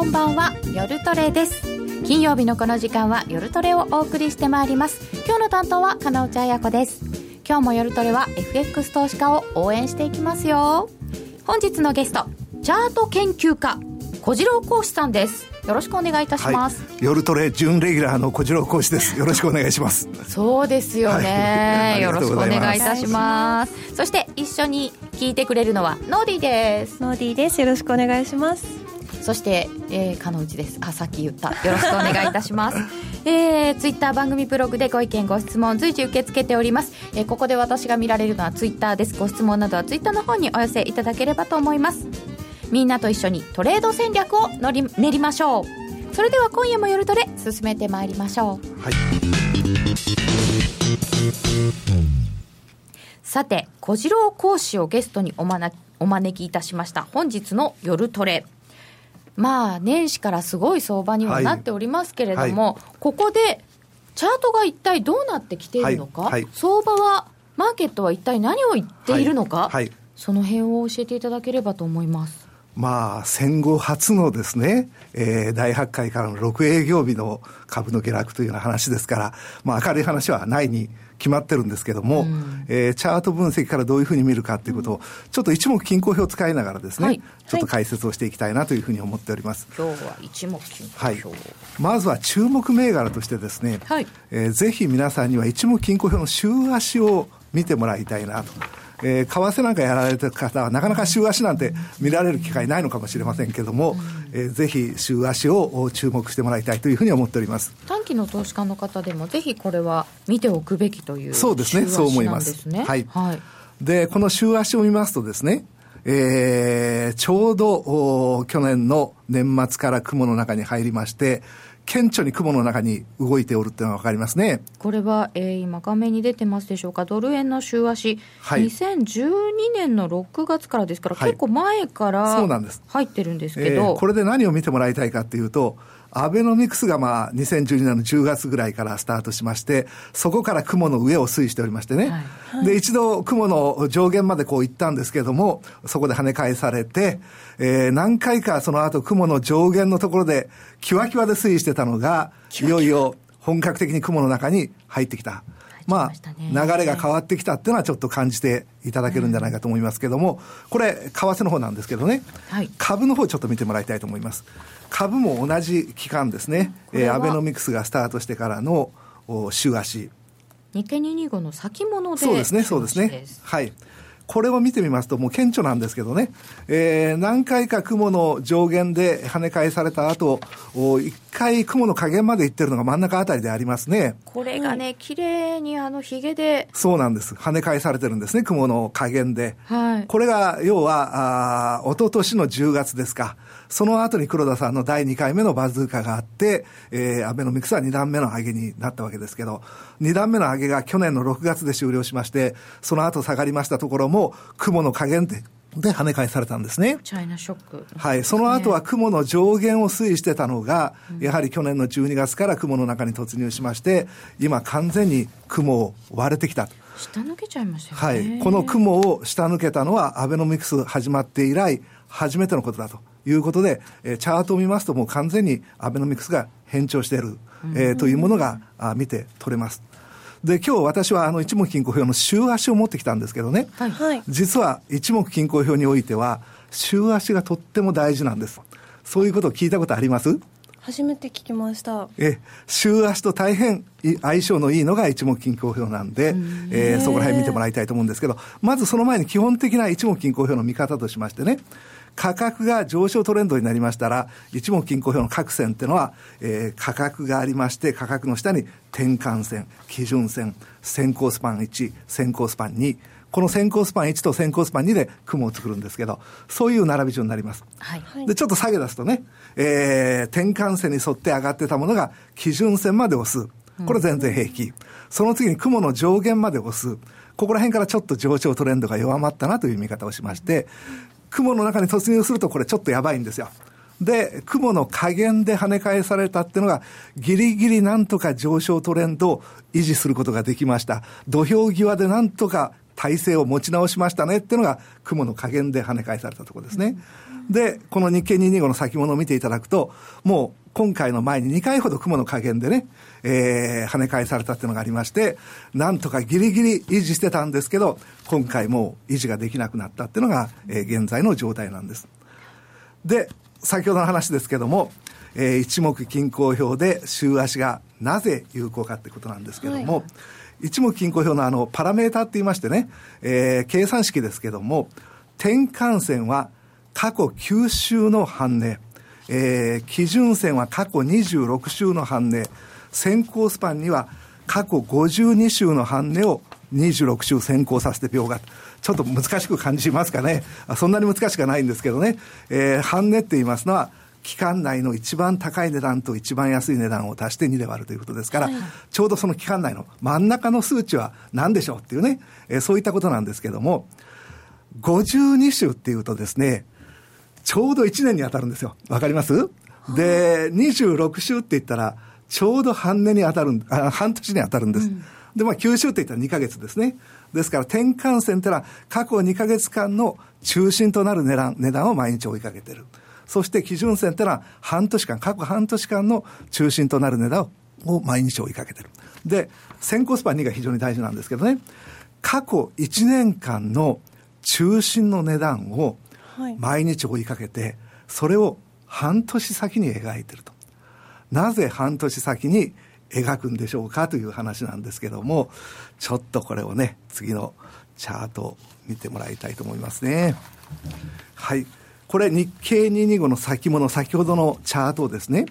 こんばんは夜トレです。金曜日のこの時間は夜トレをお送りしてまいります。今日の担当は金内彩子です。今日も夜トレは FX 投資家を応援していきますよ。本日のゲストチャート研究家小次郎講師さんです。よろしくお願いいたします、はい、夜トレ準レギュラーの小次郎講師です。よろしくお願いします。そうですよね、はい、よろしくお願いいたします。そして一緒に聞いてくれるのはノーディーです。ノーディーです。よろしくお願いしますそして、えー、かのうちです。あさっき言った。よろしくお願いいたします。えー、ツイッター番組ブログでご意見ご質問随時受け付けております、えー、ここで私が見られるのはツイッターです。ご質問などはツイッターの方にお寄せいただければと思います。みんなと一緒にトレード戦略をのり練りましょう。それでは今夜も夜トレ進めてまいりましょう。はい。さて小次郎講師をゲストにお招お招きいたしました。本日の夜トレまあ年始からすごい相場にはなっておりますけれども、はい。はい、ここでチャートが一体どうなってきているのか、はい、相場はマーケットは一体何を言っているのか、その辺を教えていただければと思います。まあ、戦後初のですね、えー、大発会からの6営業日の株の下落というような話ですから、まあ、明るい話はないに決まってるんですけども、うん、えー、チャート分析からどういうふうに見るかということを、うん、ちょっと一目均衡表を使いながらですね、はい、ちょっと解説をしていきたいなというふうに思っております。今日は一目均衡表、はい、まずは注目銘柄としてですね、はい。えー、ぜひ皆さんには一目均衡表の週足を見てもらいたいなと。えー、為替なんかやられてる方は、なかなか週足なんて見られる機会ないのかもしれませんけども、えー、ぜひ週足を注目してもらいたいというふうに思っております。短期の投資家の方でも、ぜひこれは見ておくべきというそうですね、そう思います。はい、はい、でこの週足を見ますとですね、えー、ちょうど去年の年末から雲の中に入りまして、顕著に雲の中に動いておるっていうのが分かりますね。これは、えー、今画面に出てますでしょうか、ドル円の週足、はい、2012年の6月からですから、はい、結構前から入ってるんですけど、えー、これで何を見てもらいたいかっていうと、アベノミクスがまあ2012年の10月ぐらいからスタートしまして、そこから雲の上を推移しておりましてね。はい、で、一度雲の上限までこう行ったんですけれども、そこで跳ね返されて、えー、何回かその後雲の上限のところで、キワキワで推移してたのが、いよいよ本格的に雲の中に入ってきた。まあ、流れが変わってきたっていうのはちょっと感じていただけるんじゃないかと思いますけども、これ、為替の方なんですけどね、はい、株の方ちょっと見てもらいたいと思います。株も同じ期間ですね、えー、アベノミクスがスタートしてからの週足。日経225の先物でそうですね、そうですね。はい。これを見てみますと、もう顕著なんですけどね、えー、何回か雲の上限で跳ね返された後、一回雲の下限まで行ってるのが真ん中あたりでありますね。これがね、綺麗にあのヒゲで。そうなんです。跳ね返されてるんですね、雲の下限で。はい。これが、要は、あ一昨年の10月ですか。その後に黒田さんの第2回目のバズーカがあって、えー、アベノミクスは2段目の上げになったわけですけど、2段目の上げが去年の6月で終了しまして、その後下がりましたところも、雲の加減で、で跳ね返されたんですね。チャイナショック、ね、はい。その後は雲の上限を推移してたのが、うん、やはり去年の12月から雲の中に突入しまして、今完全に雲を割れてきた。下抜けちゃいましたよね。はい。この雲を下抜けたのは、アベノミクス始まって以来、初めてのことだということで、えー、チャートを見ますともう完全にアベノミクスが変調している、えー、というものがあ見て取れます。で、今日私はあの一目均衡表の週足を持ってきたんですけどね、はい、実は一目均衡表においては、週足がとっても大事なんです。そういうことを聞いたことあります？初めて聞きました。え、週足と大変相性のいいのが一目均衡表なんで、えー、そこら辺見てもらいたいと思うんですけど、まずその前に基本的な一目均衡表の見方としましてね、価格が上昇トレンドになりましたら、一目均衡表の各線っていうのは、えー、価格がありまして、価格の下に転換線、基準線、先行スパン1、先行スパン2、この先行スパン1と先行スパン2で雲を作るんですけど、そういう並び順になります。はい、で、ちょっと下げ出すとね、えー、転換線に沿って上がってたものが基準線まで押す。これ全然平気。うん、その次に雲の上限まで押す。ここら辺からちょっと上昇トレンドが弱まったなという見方をしまして、雲の中に突入するとこれちょっとやばいんですよ。で、雲の加減で跳ね返されたっていうのが、ギリギリなんとか上昇トレンドを維持することができました。土俵際でなんとか体勢を持ち直しましたねっていうのが雲の加減で跳ね返されたところですね。で、この日経225の先物を見ていただくと、もう今回の前に2回ほど雲の加減でね、えー、跳ね返されたっていうのがありまして、なんとかギリギリ維持してたんですけど、今回も維持ができなくなったっていうのが、えー、現在の状態なんです。で、先ほどの話ですけども、えー、一目均衡表で週足がなぜ有効かってことなんですけども、はい、一目均衡表のあのパラメータって言いましてね、えー、計算式ですけども、転換線は過去9週の半値、えー、基準線は過去26週の半値、先行スパンには過去52週の半値を26週先行させて秒が。ちょっと難しく感じますかね。そんなに難しくはないんですけどね。えー、半値って言いますのは、期間内の一番高い値段と一番安い値段を足して2で割るということですから、はい、ちょうどその期間内の真ん中の数値は何でしょうっていうね、えー、そういったことなんですけども、52週っていうとですね、ちょうど1年に当たるんですよ。わかります？で、26週って言ったら、ちょうど半年に当たるあ、半年に当たるんです。うん、で、まあ9週って言ったら2ヶ月ですね。ですから転換線ってのは過去2ヶ月間の中心となる値段値段を毎日追いかけてる。そして基準線ってのは半年間、過去半年間の中心となる値段を毎日追いかけてる。で、先行スパン2が非常に大事なんですけどね、過去1年間の中心の値段を毎日追いかけて、それを半年先に描いてると。なぜ半年先に描くんでしょうかという話なんですけども、ちょっとこれをね、次のチャートを見てもらいたいと思いますね。はい。これ日経225の先物、先ほどのチャートをですね、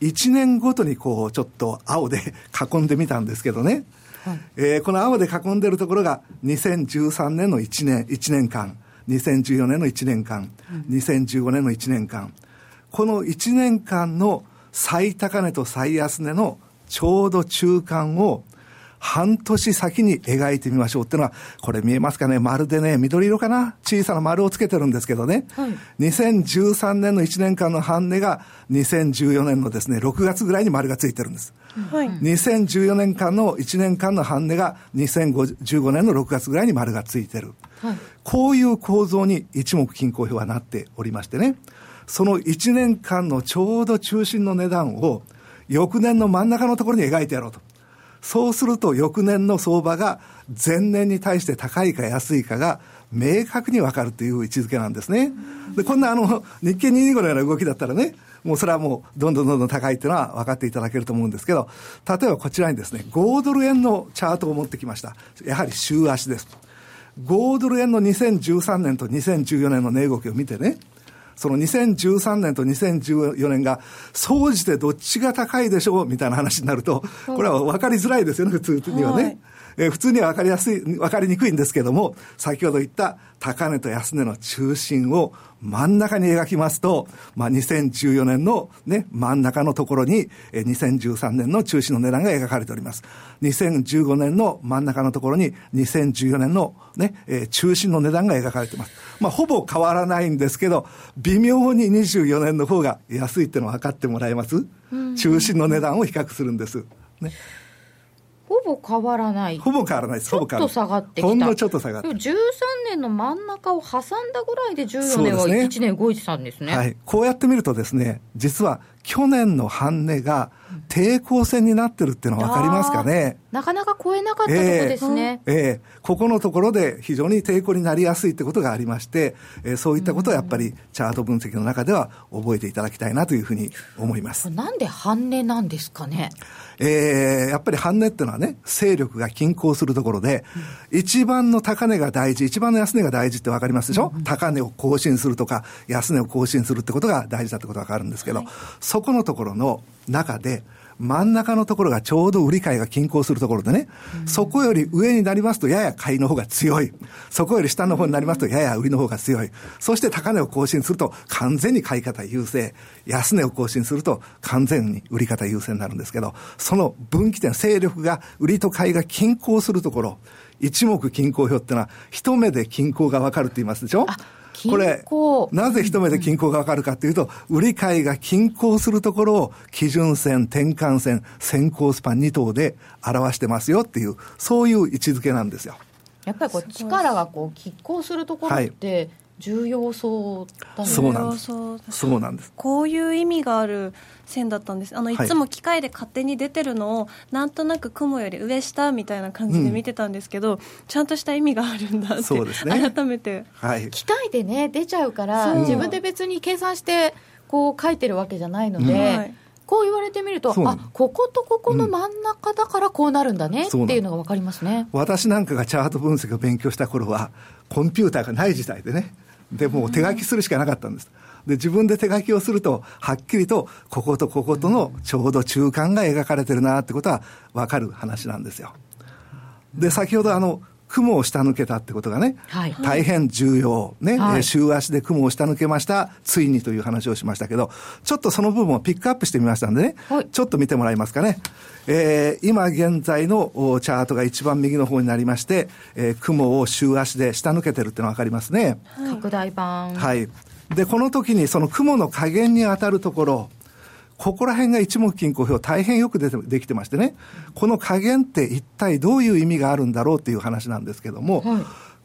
1年ごとにこう、ちょっと青で囲んでみたんですけどね、はい、えー、この青で囲んでるところが2013年の1年、1年間、2014年の1年間、2015年の1年間、この1年間の最高値と最安値のちょうど中間を半年先に描いてみましょうっていうのは、これ見えますかね？丸でね、緑色かな？小さな丸をつけてるんですけどね。はい、2013年の1年間の半値が2014年のですね、6月ぐらいに丸がついてるんです。はい、2014年間の1年間の半値が2015年の6月ぐらいに丸がついてる。はい、こういう構造に一目均衡表はなっておりましてね。その1年間のちょうど中心の値段を翌年の真ん中のところに描いてやろうと。そうすると翌年の相場が前年に対して高いか安いかが明確に分かるという位置づけなんですね。で、こんなあの、日経225のような動きだったらね、もうそれはもうどんどんどんどん高いっていうのは分かっていただけると思うんですけど、例えばこちらにですね、5ドル円のチャートを持ってきました。やはり週足です。5ドル円の2013年と2014年の値動きを見てね、その2013年と2014年が、総じてどっちが高いでしょうみたいな話になると、これは分かりづらいですよね、普通にはね。はいえー、普通には分かりやすい、分かりにくいんですけども、先ほど言った高値と安値の中心を真ん中に描きますと、まあ、2014年のね、真ん中のところに、えー、2013年の中心の値段が描かれております。2015年の真ん中のところに、2014年のね、えー、中心の値段が描かれています。まあ、ほぼ変わらないんですけど、微妙に24年の方が安いっていうの分かってもらえます？中心の値段を比較するる。ね。ほぼ変わらない。ほぼ変わらないです。ちょっと下がってきた。ほんのちょっと下がって。13年の真ん中を挟んだぐらいで14年は1年動いてたんですね。はい。こうやって見るとですね、実は去年の半値が抵抗線になってるっていうのは分かりますかね。なかなか超えなかったとこですね。えー、えー、ここのところで非常に抵抗になりやすいってことがありまして、えー、そういったことをやっぱりチャート分析の中では覚えていただきたいなというふうに思います。なんで半値なんですかね？えー、やっぱり半値っていうのはね、勢力が均衡するところで、うん、一番の高値が大事、一番の安値が大事って分かりますでしょ、うん、高値を更新するとか、安値を更新するってことが大事だってことが分かるんですけど、はい、そこのところの中で、真ん中のところがちょうど売り買いが均衡するところでね、うん、そこより上になりますとやや買いの方が強い。そこより下の方になりますとやや売りの方が強い。そして高値を更新すると完全に買い方優勢。安値を更新すると完全に売り方優勢になるんですけど、その分岐点、勢力が売りと買いが均衡するところ、一目均衡表っていうのは一目で均衡がわかるって言いますでしょ？これ、なぜ一目で均衡がわかるかというと、売り買いが均衡するところを基準線、転換線、先行スパン2等で表してますよっていう、そういう位置づけなんですよ。やっぱりこう力がこう拮抗するところって重要そうだね、そうなんです。そうそうなんです。こういう意味がある線だったんです。あのい。つも機械で勝手に出てるのを、なんとなく雲より上下みたいな感じで見てたんですけど、ちゃんとした意味があるんだってそうですね。改めて。はい。機械でね出ちゃうから自分で別に計算してこう書いてるわけじゃないので、はい。こう言われてみるとあこことここの真ん中だからこうなるんだねってそうなのいうのが分かりますね。私なんかがチャート分析を勉強した頃はコンピューターがない時代でね。でもう手書きするしかなかったんですで自分で手書きをするとはっきりとこことこことのちょうど中間が描かれてるなってことは分かる話なんですよで先ほどあの雲を下抜けたってことがね、はい大変重要、ね、はいえー週足で雲を下抜けました、ついにという話をしましたけど、ちょっとその部分をピックアップしてみましたんでね、はいちょっと見てもらえますかね。えー今現在のおチャートが一番右の方になりまして、えー雲を週足で下抜けてるっていうのがわかりますね。拡大版、はい。で、この時にその雲の加減に当たるところ、ここら辺が一目均衡表大変よくでてできてましてね、この加減って一体どういう意味があるんだろうっていう話なんですけども、はい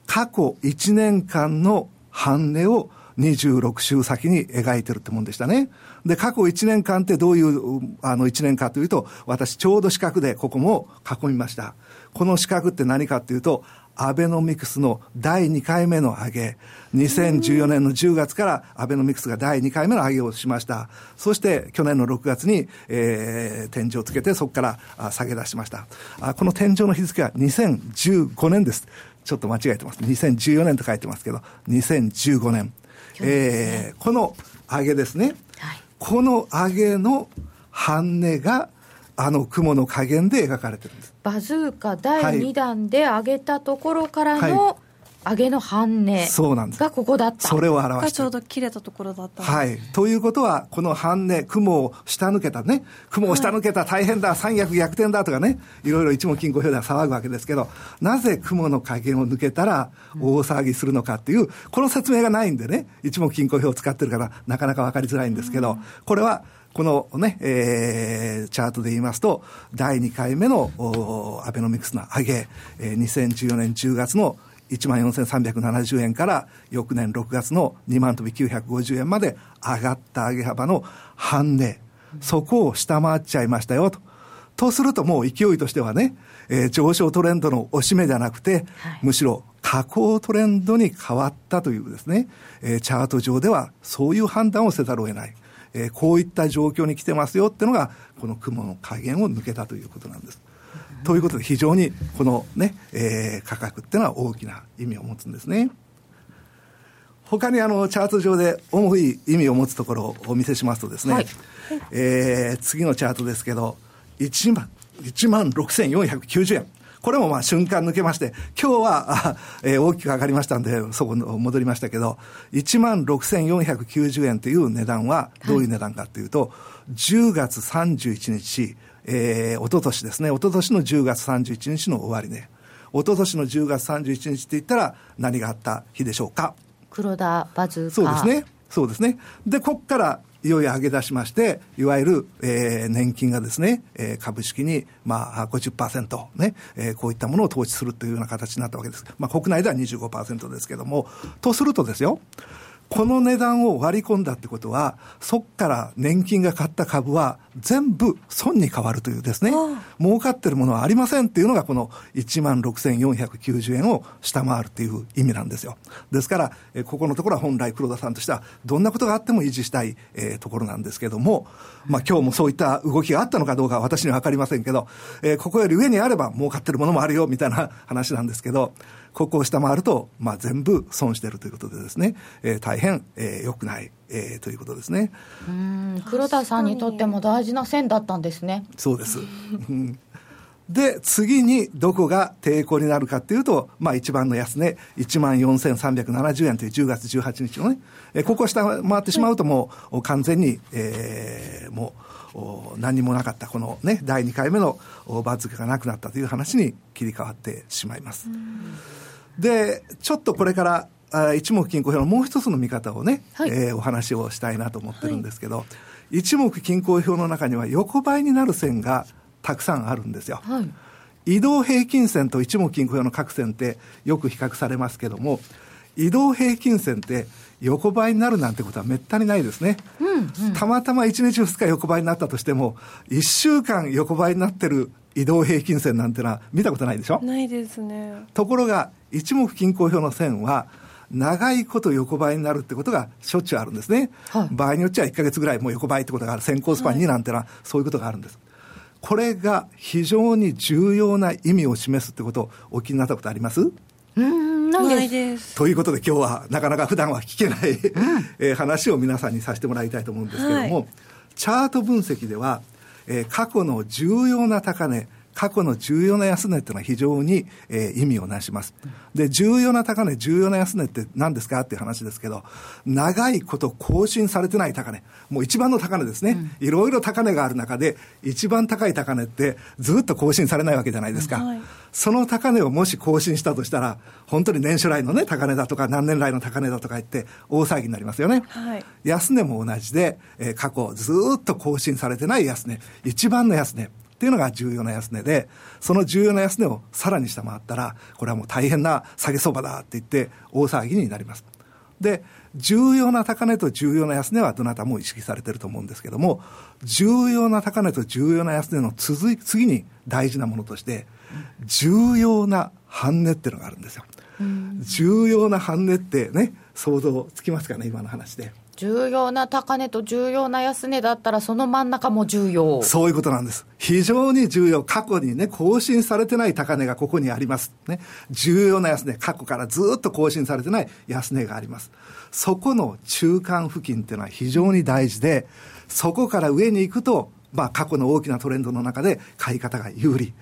過去1年間の半値を26週先に描いてるってもんでしたね。で、過去1年間ってどういうあの1年かというと、私ちょうど四角でここも囲みました。この四角って何かっていうと、アベノミクスの第2回目の上げ、2014年の10月からアベノミクスが第2回目の上げをしました。そして去年の6月に、えー、天井をつけてそこからあ下げ出しました。あこの天井の日付は2015年です。ちょっと間違えてます。2014年と書いてますけど、2015年。えーこの上げですね。はいこの上げの半値が、あの雲の加減で描かれてるんです。バズーカ第2弾で上げたところからのは上げの半値そうなんです。がここだった。それを表がちょう。ど切れたところだったはい。ということは、この半値、雲を下抜けたね、雲を下抜けた大変だ、三役逆転だとかね、いろいろ一目金庫表では騒ぐわけですけど、なぜ雲の加減を抜けたら大騒ぎするのかっていう、この説明がないんでね、一目金庫表を使ってるから、なかなか分かりづらいんですけど、これは、このね、えーチャートで言いますと、第2回目のおアベノミクスの上げ、えー2014年10月の1万4370円から翌年6月の2万飛び950円まで上がった上げ幅の半値、そこを下回っちゃいましたよと。とするともう勢いとしてはね、えー上昇トレンドの押し目じゃなくて、はいむしろ下降トレンドに変わったというですね、えーチャート上ではそういう判断をせざるを得ない。えーこういった状況に来てますよっていうのが、この雲の加減を抜けたということなんです。ということで非常にこのね、えー価格っていうのは大きな意味を持つんですね。他にあのチャート上で重い意味を持つところをお見せしますとですね、はいえー次のチャートですけど、1万、1万6490円。これもまあ瞬間抜けまして、今日は、あえー大きく上がりましたんで、そこに戻りましたけど、1万6490円という値段はどういう値段かというと、10月31日、えー、おととしですね、おととしの10月31日の終わりね。おととしの10月31日って言ったら何があった日でしょうか？黒田バズそうですね。そうですね。で、ここからいよいよ上げ出しまして、いわゆる、えー年金がですね、えー株式に、まあ、50%ね、えーこういったものを投資するというような形になったわけです。まあ、国内では25%ですけども、とするとですよ、この値段を割り込んだってことは、そこから年金が買った株は全部損に変わるというですね、儲かってるものはありませんっていうのがこの1万6490円を下回るっていう意味なんですよ。ですから、えーここのところは本来黒田さんとしてはどんなことがあっても維持したい、えーところなんですけども、まあ今日もそういった動きがあったのかどうかは私にはわかりませんけど、えーここより上にあれば儲かってるものもあるよみたいな話なんですけど、ここを下回ると、まあ、全部損してるということでですね、えー大変、えー良くない、えーということですね。うん黒田さんにとっても大事な線だったんですねそうです。うんで、次にどこが抵抗になるかっていうと、まあ一番の安値、1万4370円という10月18日のね、えーここを下回ってしまうともう完全に、えーもうお何にもなかったこのね、第2回目のおバズがなくなったという話に切り替わってしまいます。で、ちょっとこれから、あ一目均衡表のもう一つの見方をね、はいえーお話をしたいなと思ってるんですけど、一目均衡表の中には横ばいになる線がたくさんあるんですよ。はい移動平均線と一目均衡表の各線ってよく比較されますけども、移動平均線って横ばいになるなんてことはめったにないですね。うんうん、たまたま1日2日横ばいになったとしても、1週間横ばいになってる移動平均線なんてのは見たことないでしょ？ないですね。ところが、一目均衡表の線は、長いこと横ばいになるってことがしょっちゅうあるんですね。はい、場合によっては1か月ぐらいもう横ばいってことがある。先行スパンになんてのは、そういうことがあるんです。これが非常に重要な意味を示すってことをお気になったことあります？うんないです。ということで今日はなかなか普段は聞けない、うん、えー、話を皆さんにさせてもらいたいと思うんですけれども、はい、チャート分析では、えー、過去の重要な高値過去の重要な安値っていうのは非常に、えー、意味をなします。で、重要な高値、重要な安値って何ですかっていう話ですけど、長いこと更新されてない高値、もう一番の高値ですね。いろいろ高値がある中で、一番高い高値ってずっと更新されないわけじゃないですか。はい、その高値をもし更新したとしたら、本当に年初来のね、高値だとか何年来の高値だとか言って大騒ぎになりますよね。はい、安値も同じで、えー、過去ずっと更新されてない安値、一番の安値。っていうのが重要な安値で、その重要な安値をさらに下回ったら、これはもう大変な下げ相場だって言って大騒ぎになります。で、重要な高値と重要な安値はどなたも意識されてると思うんですけども、重要な高値と重要な安値の続い次に大事なものとして、重要な半値っていうのがあるんですよ。重要な半値ってね、想像つきますかね、今の話で。重要な高値と重要な安値だったら、その真ん中も重要。そういうことなんです。非常に重要。過去にね、更新されてない高値がここにあります。ね。重要な安値、過去からずっと更新されてない安値があります。そこの中間付近っていうのは非常に大事で、そこから上に行くと、まあ、過去の大きなトレンドの中で買い方が有利、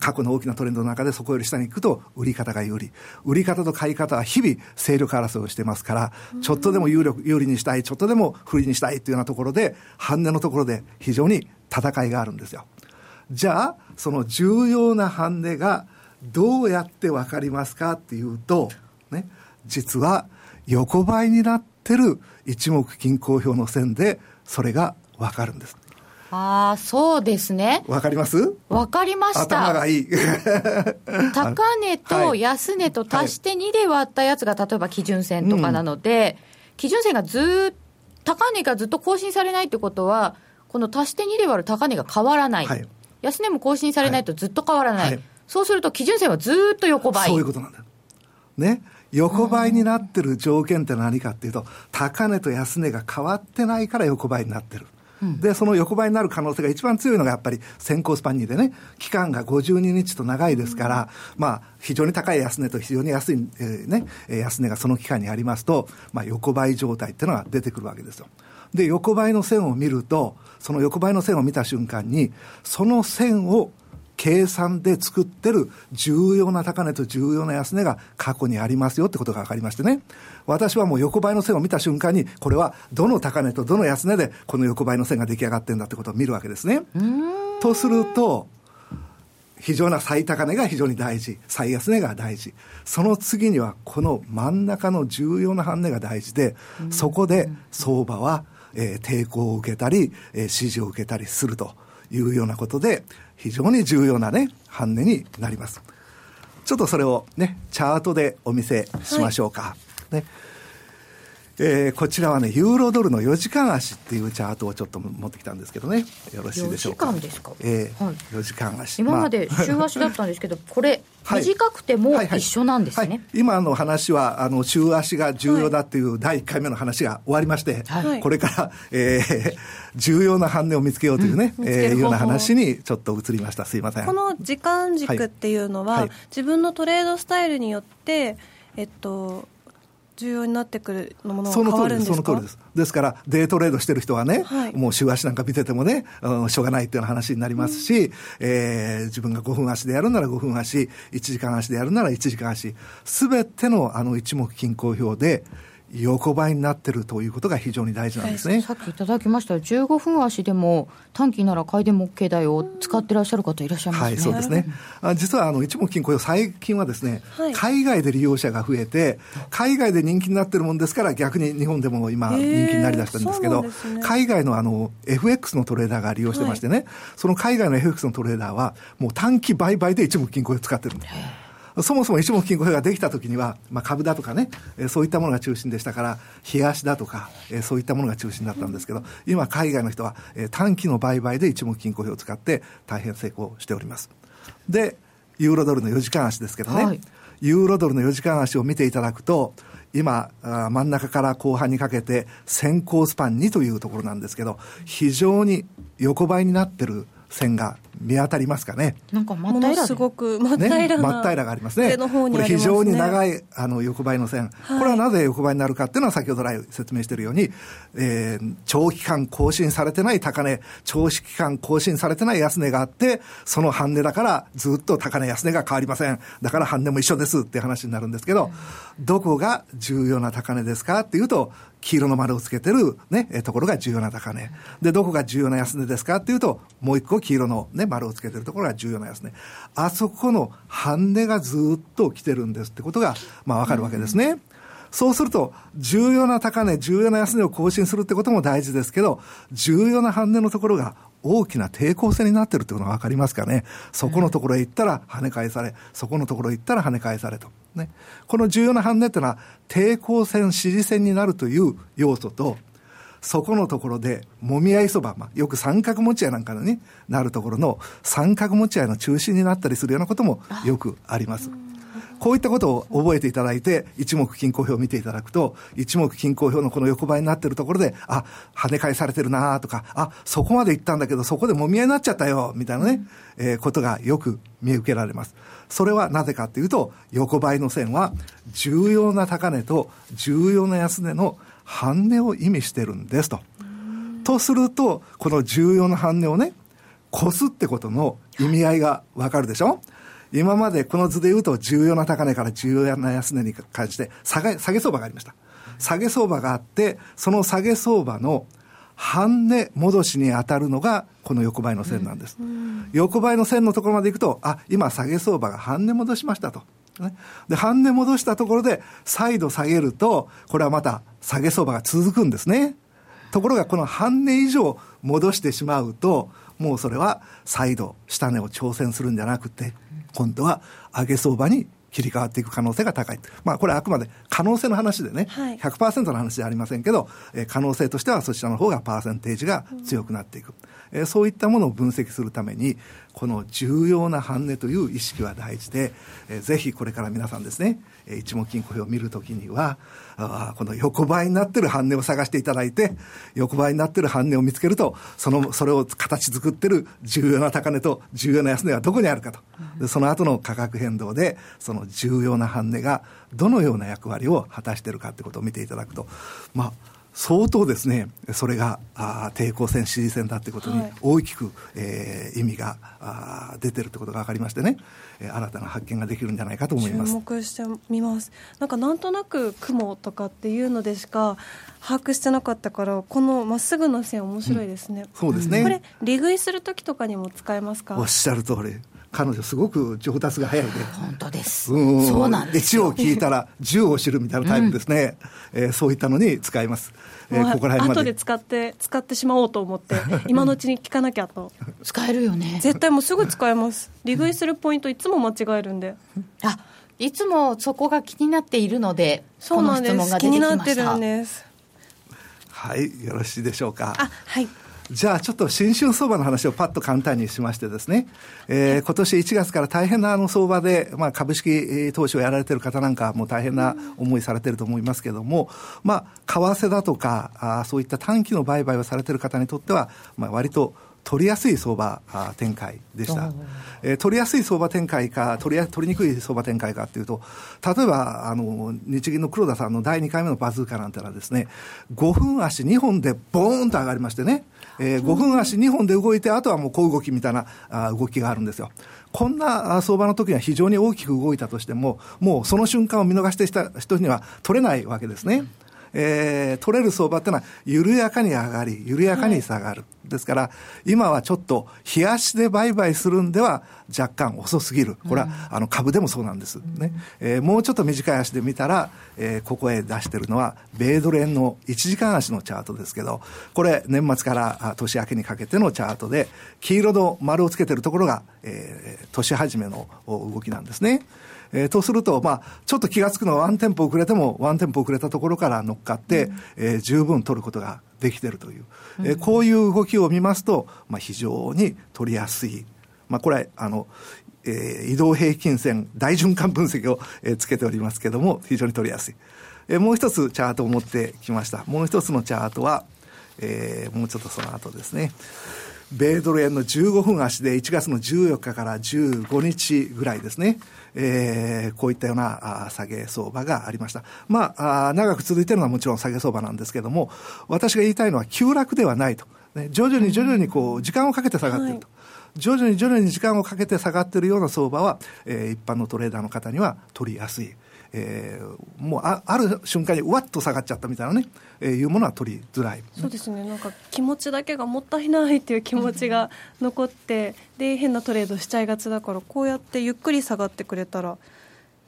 過去の大きなトレンドの中でそこより下に行くと売り方が有利、売り方と買い方は日々勢力争いをしてますから、ちょっとでも有力有利にしたい、ちょっとでも不利にしたいというようなところで、半値のところで非常に戦いがあるんですよ。じゃあ、その重要な半値がどうやって分かりますかっていうと、ね、実は横ばいになってる一目均衡表の線でそれが分かるんです。ああ、そうですね。わかります？わかりました。頭がいい。高値と安値と足して2で割ったやつが、例えば基準線とかなので、うん、基準線がずっ高値がずっと更新されないってことは、この足して2で割る高値が変わらない。はい、安値も更新されないとずっと変わらない。はい、そうすると基準線はずっと横ばい。そういうことなんだ。ね。横ばいになってる条件って何かっていうと、高値と安値が変わってないから横ばいになってる。で、その横ばいになる可能性が一番強いのがやっぱり先行スパン2でね、期間が52日と長いですから、まあ、非常に高い安値と非常に安い、えー、ね、安値がその期間にありますと、まあ、横ばい状態っていうのが出てくるわけですよ。で、横ばいの線を見ると、その横ばいの線を見た瞬間に、その線を計算で作ってる重要な高値と重要な安値が過去にありますよってことが分かりましてね。私はもう横ばいの線を見た瞬間に、これはどの高値とどの安値でこの横ばいの線が出来上がってるんだってことを見るわけですね。とすると、非常な最高値が非常に大事、最安値が大事。その次にはこの真ん中の重要な半値が大事で、そこで相場は、えー、抵抗を受けたり、えー、支持を受けたりするというようなことで、非常に重要なね、半値になります。ちょっとそれをね、チャートでお見せしましょうか。はい、ね。えー、こちらはね、ユーロドルの4時間足っていうチャートをちょっと持ってきたんですけどね、よろしいでしょうか。4時間ですか？えー、はい、4時間足。今まで 週足だったんですけど、これ、短くても一緒なんですね。はいはいはい、今の話は、あの、週足が重要だっていう第1回目の話が終わりまして、はい、これから、えー、重要な半値を見つけようというね、うん、えー、いうような話にちょっと移りました。すいません。この時間軸っていうのは、自分のトレードスタイルによって、えっと、重要になってくるものは変わるんですか？その通りです。ですから、デートレードしてる人はね、はい、もう週足なんか見ててもね、うん、しょうがないっていう話になりますし、うん、えー、自分が5分足でやるなら5分足、1時間足でやるなら1時間足、すべてのあの一目均衡表で、横ばいになってるということが非常に大事なんですね。さっきいただきました15分足でも短期なら買いでも OK だよ使ってらっしゃる方いらっしゃいますね。はい、そうですね。あ実はあの一目金雇用最近はですね、はい海外で利用者が増えて海外で人気になってるもんですから逆に日本でも今人気になりだしたんですけど、ね海外のあの FX のトレーダーが利用してましてね、その海外の FX のトレーダーはもう短期売買で一目金雇用を使ってるんで。そもそも一目金雇用ができたときには、まあ、株だとかね、えーそういったものが中心でしたから、冷やしだとか、えーそういったものが中心だったんですけど、今、海外の人は、えー短期の売買で一目金雇用を使って、大変成功しております。で、ユーロドルの4時間足ですけどね、はいユーロドルの4時間足を見ていただくと、今、真ん中から後半にかけて、先行スパン2というところなんですけど、非常に横ばいになってる線が見当たりますかね。なんか真っも平らでのすごく真っ平ね、らな、真っ平らがありますね。これ非常に長いあの横ばいの線、はいこれはなぜ横ばいになるかっていうのは先ほど来説明しているように、えー長期間更新されてない高値、長期間更新されてない安値があって、その半値だからずっと高値安値が変わりません。だから半値も一緒ですっていう話になるんですけど、どこが重要な高値ですかっていうと、黄色の丸をつけてるね、ところが重要な高値。で、どこが重要な安値ですかっていうと、もう一個黄色のね、丸をつけてるところが重要な安値。あそこの半値がずっと来てるんですってことが、まあわかるわけですね。そうすると、重要な高値、重要な安値を更新するってことも大事ですけど、重要な半値のところが大きな抵抗線になってるってことがわかりますかね。そこのところへ行ったら跳ね返され、そこのところへ行ったら跳ね返されと。ね。この重要な半値ってのは、抵抗線、支持線になるという要素と、そこのところで、もみ合いそば、まあ、よく三角持ち合いなんかになるところの三角持ち合いの中心になったりするようなこともよくあります。こういったことを覚えていただいて、一目均衡表を見ていただくと、一目均衡表のこの横ばいになっているところで、あ、跳ね返されてるなとか、あ、そこまで行ったんだけど、そこでもみ合いになっちゃったよ、みたいなね、えーことがよく見受けられます。それはなぜかというと、横ばいの線は、重要な高値と重要な安値の半値を意味してるんですと。とすると、この重要な半値をね、越すってことの意味合いがわかるでしょ？今までこの図で言うと重要な高値から重要な安値に関して下げ下げ相場がありました。下げ相場があって、その下げ相場の半値戻しに当たるのがこの横ばいの線なんです。横ばいの線のところまで行くと、あ、今下げ相場が半値戻しましたと。ね、で、半値戻したところで再度下げると、これはまた下げ相場が続くんですね。ところがこの半値以上戻してしまうと、もうそれは再度下値を挑戦するんじゃなくて、今度は上げ相場に切り替わっていく可能性が高い。まあこれはあくまで可能性の話でね、はい100%の話ではありませんけど、えー可能性としてはそちらの方がパーセンテージが強くなっていく。えーそういったものを分析するために、この重要な半値という意識は大事で、えーぜひこれから皆さんですね、えー一目金庫表を見るときには、あこの横ばいになってる半値を探していただいて、横ばいになってる半値を見つけると、その、それを形作ってる重要な高値と重要な安値はどこにあるかと。でその後の価格変動で、その重要な半値がどのような役割を果たしてるかってことを見ていただくと、まあ、相当ですね、それがあー抵抗線、支持線だってことにはい大きく、えー意味があー出てるってことが分かりましてね、えー新たな発見ができるんじゃないかと思い注ます。目してみますなんかなんとなく雲とかっていうのでしか把握してなかったからこのまっすぐの線面白いですね、そうですね。これ利食いする時とかにも使えますか？おっしゃる通り。彼女すごく上達が早いで。本当です。うんそうなんですよ。1を聞いたら10を知るみたいなタイプですね。えーそういったのに使います。えーここら辺まで。後で使って使ってしまおうと思って 今のうちに聞かなきゃと使えるよね。絶対もうすぐ使えます利食いするポイントいつも間違えるんであ、いつもそこが気になっているので、そうなんでこの質問がす気に出てきました。なってるんですはい、よろしいでしょうか。あはいじゃあちょっと新春相場の話をパッと簡単にしましてですね、えー今年1月から大変なあの相場で、まあ、株式えー投資をやられてる方なんかはもう大変な思いされてると思いますけども、まあ、為替だとかあーそういった短期の売買をされてる方にとっては、まあ、割と取りやすい相場展開でした。えー取りやすい相場展開か取りや、取りにくい相場展開かっていうと、例えば、あの、日銀の黒田さんの第2回目のバズーカなんてのはですね、5分足2本でボーンと上がりましてね、えー5分足2本で動いて、あとはもう小動きみたいなあ動きがあるんですよ。こんな相場の時には非常に大きく動いたとしても、もうその瞬間を見逃してした人には取れないわけですね。えー、取れる相場っていうのは緩やかに上がり、緩やかに下がる。はい、ですから、今はちょっと、冷やしで売買するんでは若干遅すぎる。これは、あの、株でもそうなんです。ね。えー、もうちょっと短い足で見たら、えー、ここへ出してるのは、米ドル円の1時間足のチャートですけど、これ、年末から年明けにかけてのチャートで、黄色の丸をつけてるところが、えー、年始めの動きなんですね。えー、とすると、まあ、ちょっと気が付くのはワンテンポ遅れても、ワンテンポ遅れたところから乗っかって、うん、えー、十分取ることができているという、えー、こういう動きを見ますと、まあ、非常に取りやすい。まあ、これ、あの、えー、移動平均線大循環分析を、えー、つけておりますけども、非常に取りやすい。えー、もう一つチャートを持ってきました。もう一つのチャートは、えー、もうちょっとその後ですね。米ドル円の15分足で1月の14日から15日ぐらいですね。えー、こういったようなあ下げ相場がありました。まああ、長く続いているのはもちろん下げ相場なんですけれども、私が言いたいのは急落ではないと。ね、徐々に徐々にこう、時間をかけて下がっていると。はい徐々に徐々に時間をかけて下がっているような相場は、えー、一般のトレーダーの方には取りやすい。えー、もうあある瞬間にうわっと下がっちゃったみたいなね、えー、いうものは取りづらい。そうですね。なんか気持ちだけがもったいないっていう気持ちが残ってで変なトレードしちゃいがちだからこうやってゆっくり下がってくれたらっ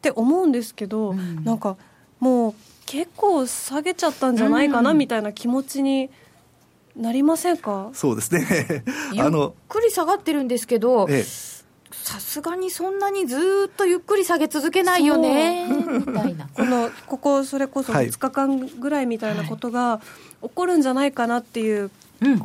て思うんですけど、うん、なんかもう結構下げちゃったんじゃないかなみたいな気持ちになりませんか、そうですね。あのゆっくり下がってるんですけど、ええさすがにそんなにずっとゆっくり下げ続けないよね。みたいな。このここそれこそ2日間ぐらいみたいなことが起こるんじゃないかなっていう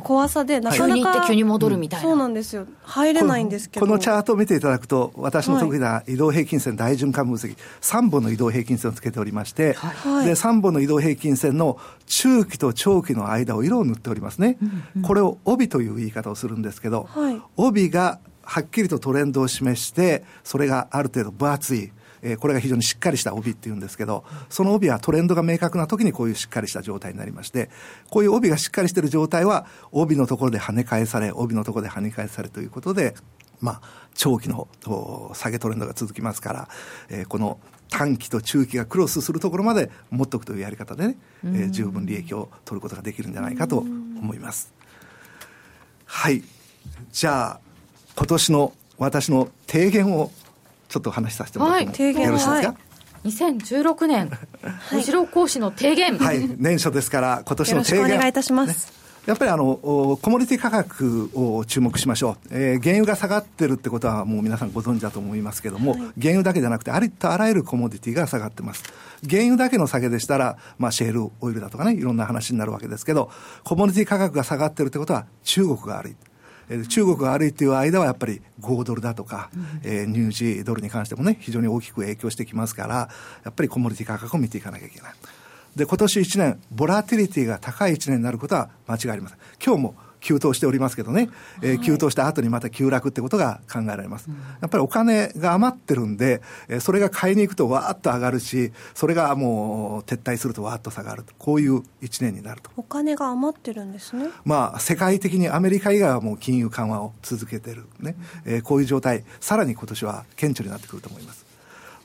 怖さで、なかなか、急に行って急に戻るみたいな、そうなんですよ。入れないんですけど。このチャートを見ていただくと私の得意な移動平均線大循環分析、はい、3本の移動平均線をつけておりまして、はい、で3本の移動平均線の中期と長期の間を色を塗っておりますね、うんうん、これを帯という言い方をするんですけど、はい、帯がはっきりとトレンドを示して、それがある程度分厚い。えー、これが非常にしっかりした帯っていうんですけど、その帯はトレンドが明確な時にこういうしっかりした状態になりまして、こういう帯がしっかりしている状態は、帯のところで跳ね返され、帯のところで跳ね返されということで、まあ、長期の下げトレンドが続きますから、えー、この短期と中期がクロスするところまで持っておくというやり方でね、えー、十分利益を取ることができるんじゃないかと思います。はい。じゃあ、今年の私の提言をちょっと話させてもらっても、はい、よろしいですか、はい2016年、後ろ講師の提言。はい、年初ですから、今年の提言。お願いいたします。ねやっぱりあの、コモディティ価格を注目しましょう。えー、原油が下がってるってことはもう皆さんご存知だと思いますけども、はい、原油だけじゃなくてありとあらゆるコモディティが下がってます。原油だけの下げでしたら、まあシェールオイルだとかね、いろんな話になるわけですけど、コモディティ価格が下がってるってことは中国が悪い。中国が悪いっていう間はやっぱり5ドルだとか、うん、えー、ニュージードルに関してもね、非常に大きく影響してきますから、やっぱりコモディティ価格を見ていかなきゃいけない。で、今年1年、ボラティリティが高い1年になることは間違いありません。今日も急騰しておりますけどね、えー、急騰した後にまた急落ってことが考えられます。やっぱりお金が余ってるんで、えー、それが買いに行くとわーっと上がるし、それがもう撤退するとわーっと下がると、こういう1年になると。お金が余ってるんですね。まあ、世界的にアメリカ以外はもう金融緩和を続けてるね、えー、こういう状態、さらに今年は顕著になってくると思います。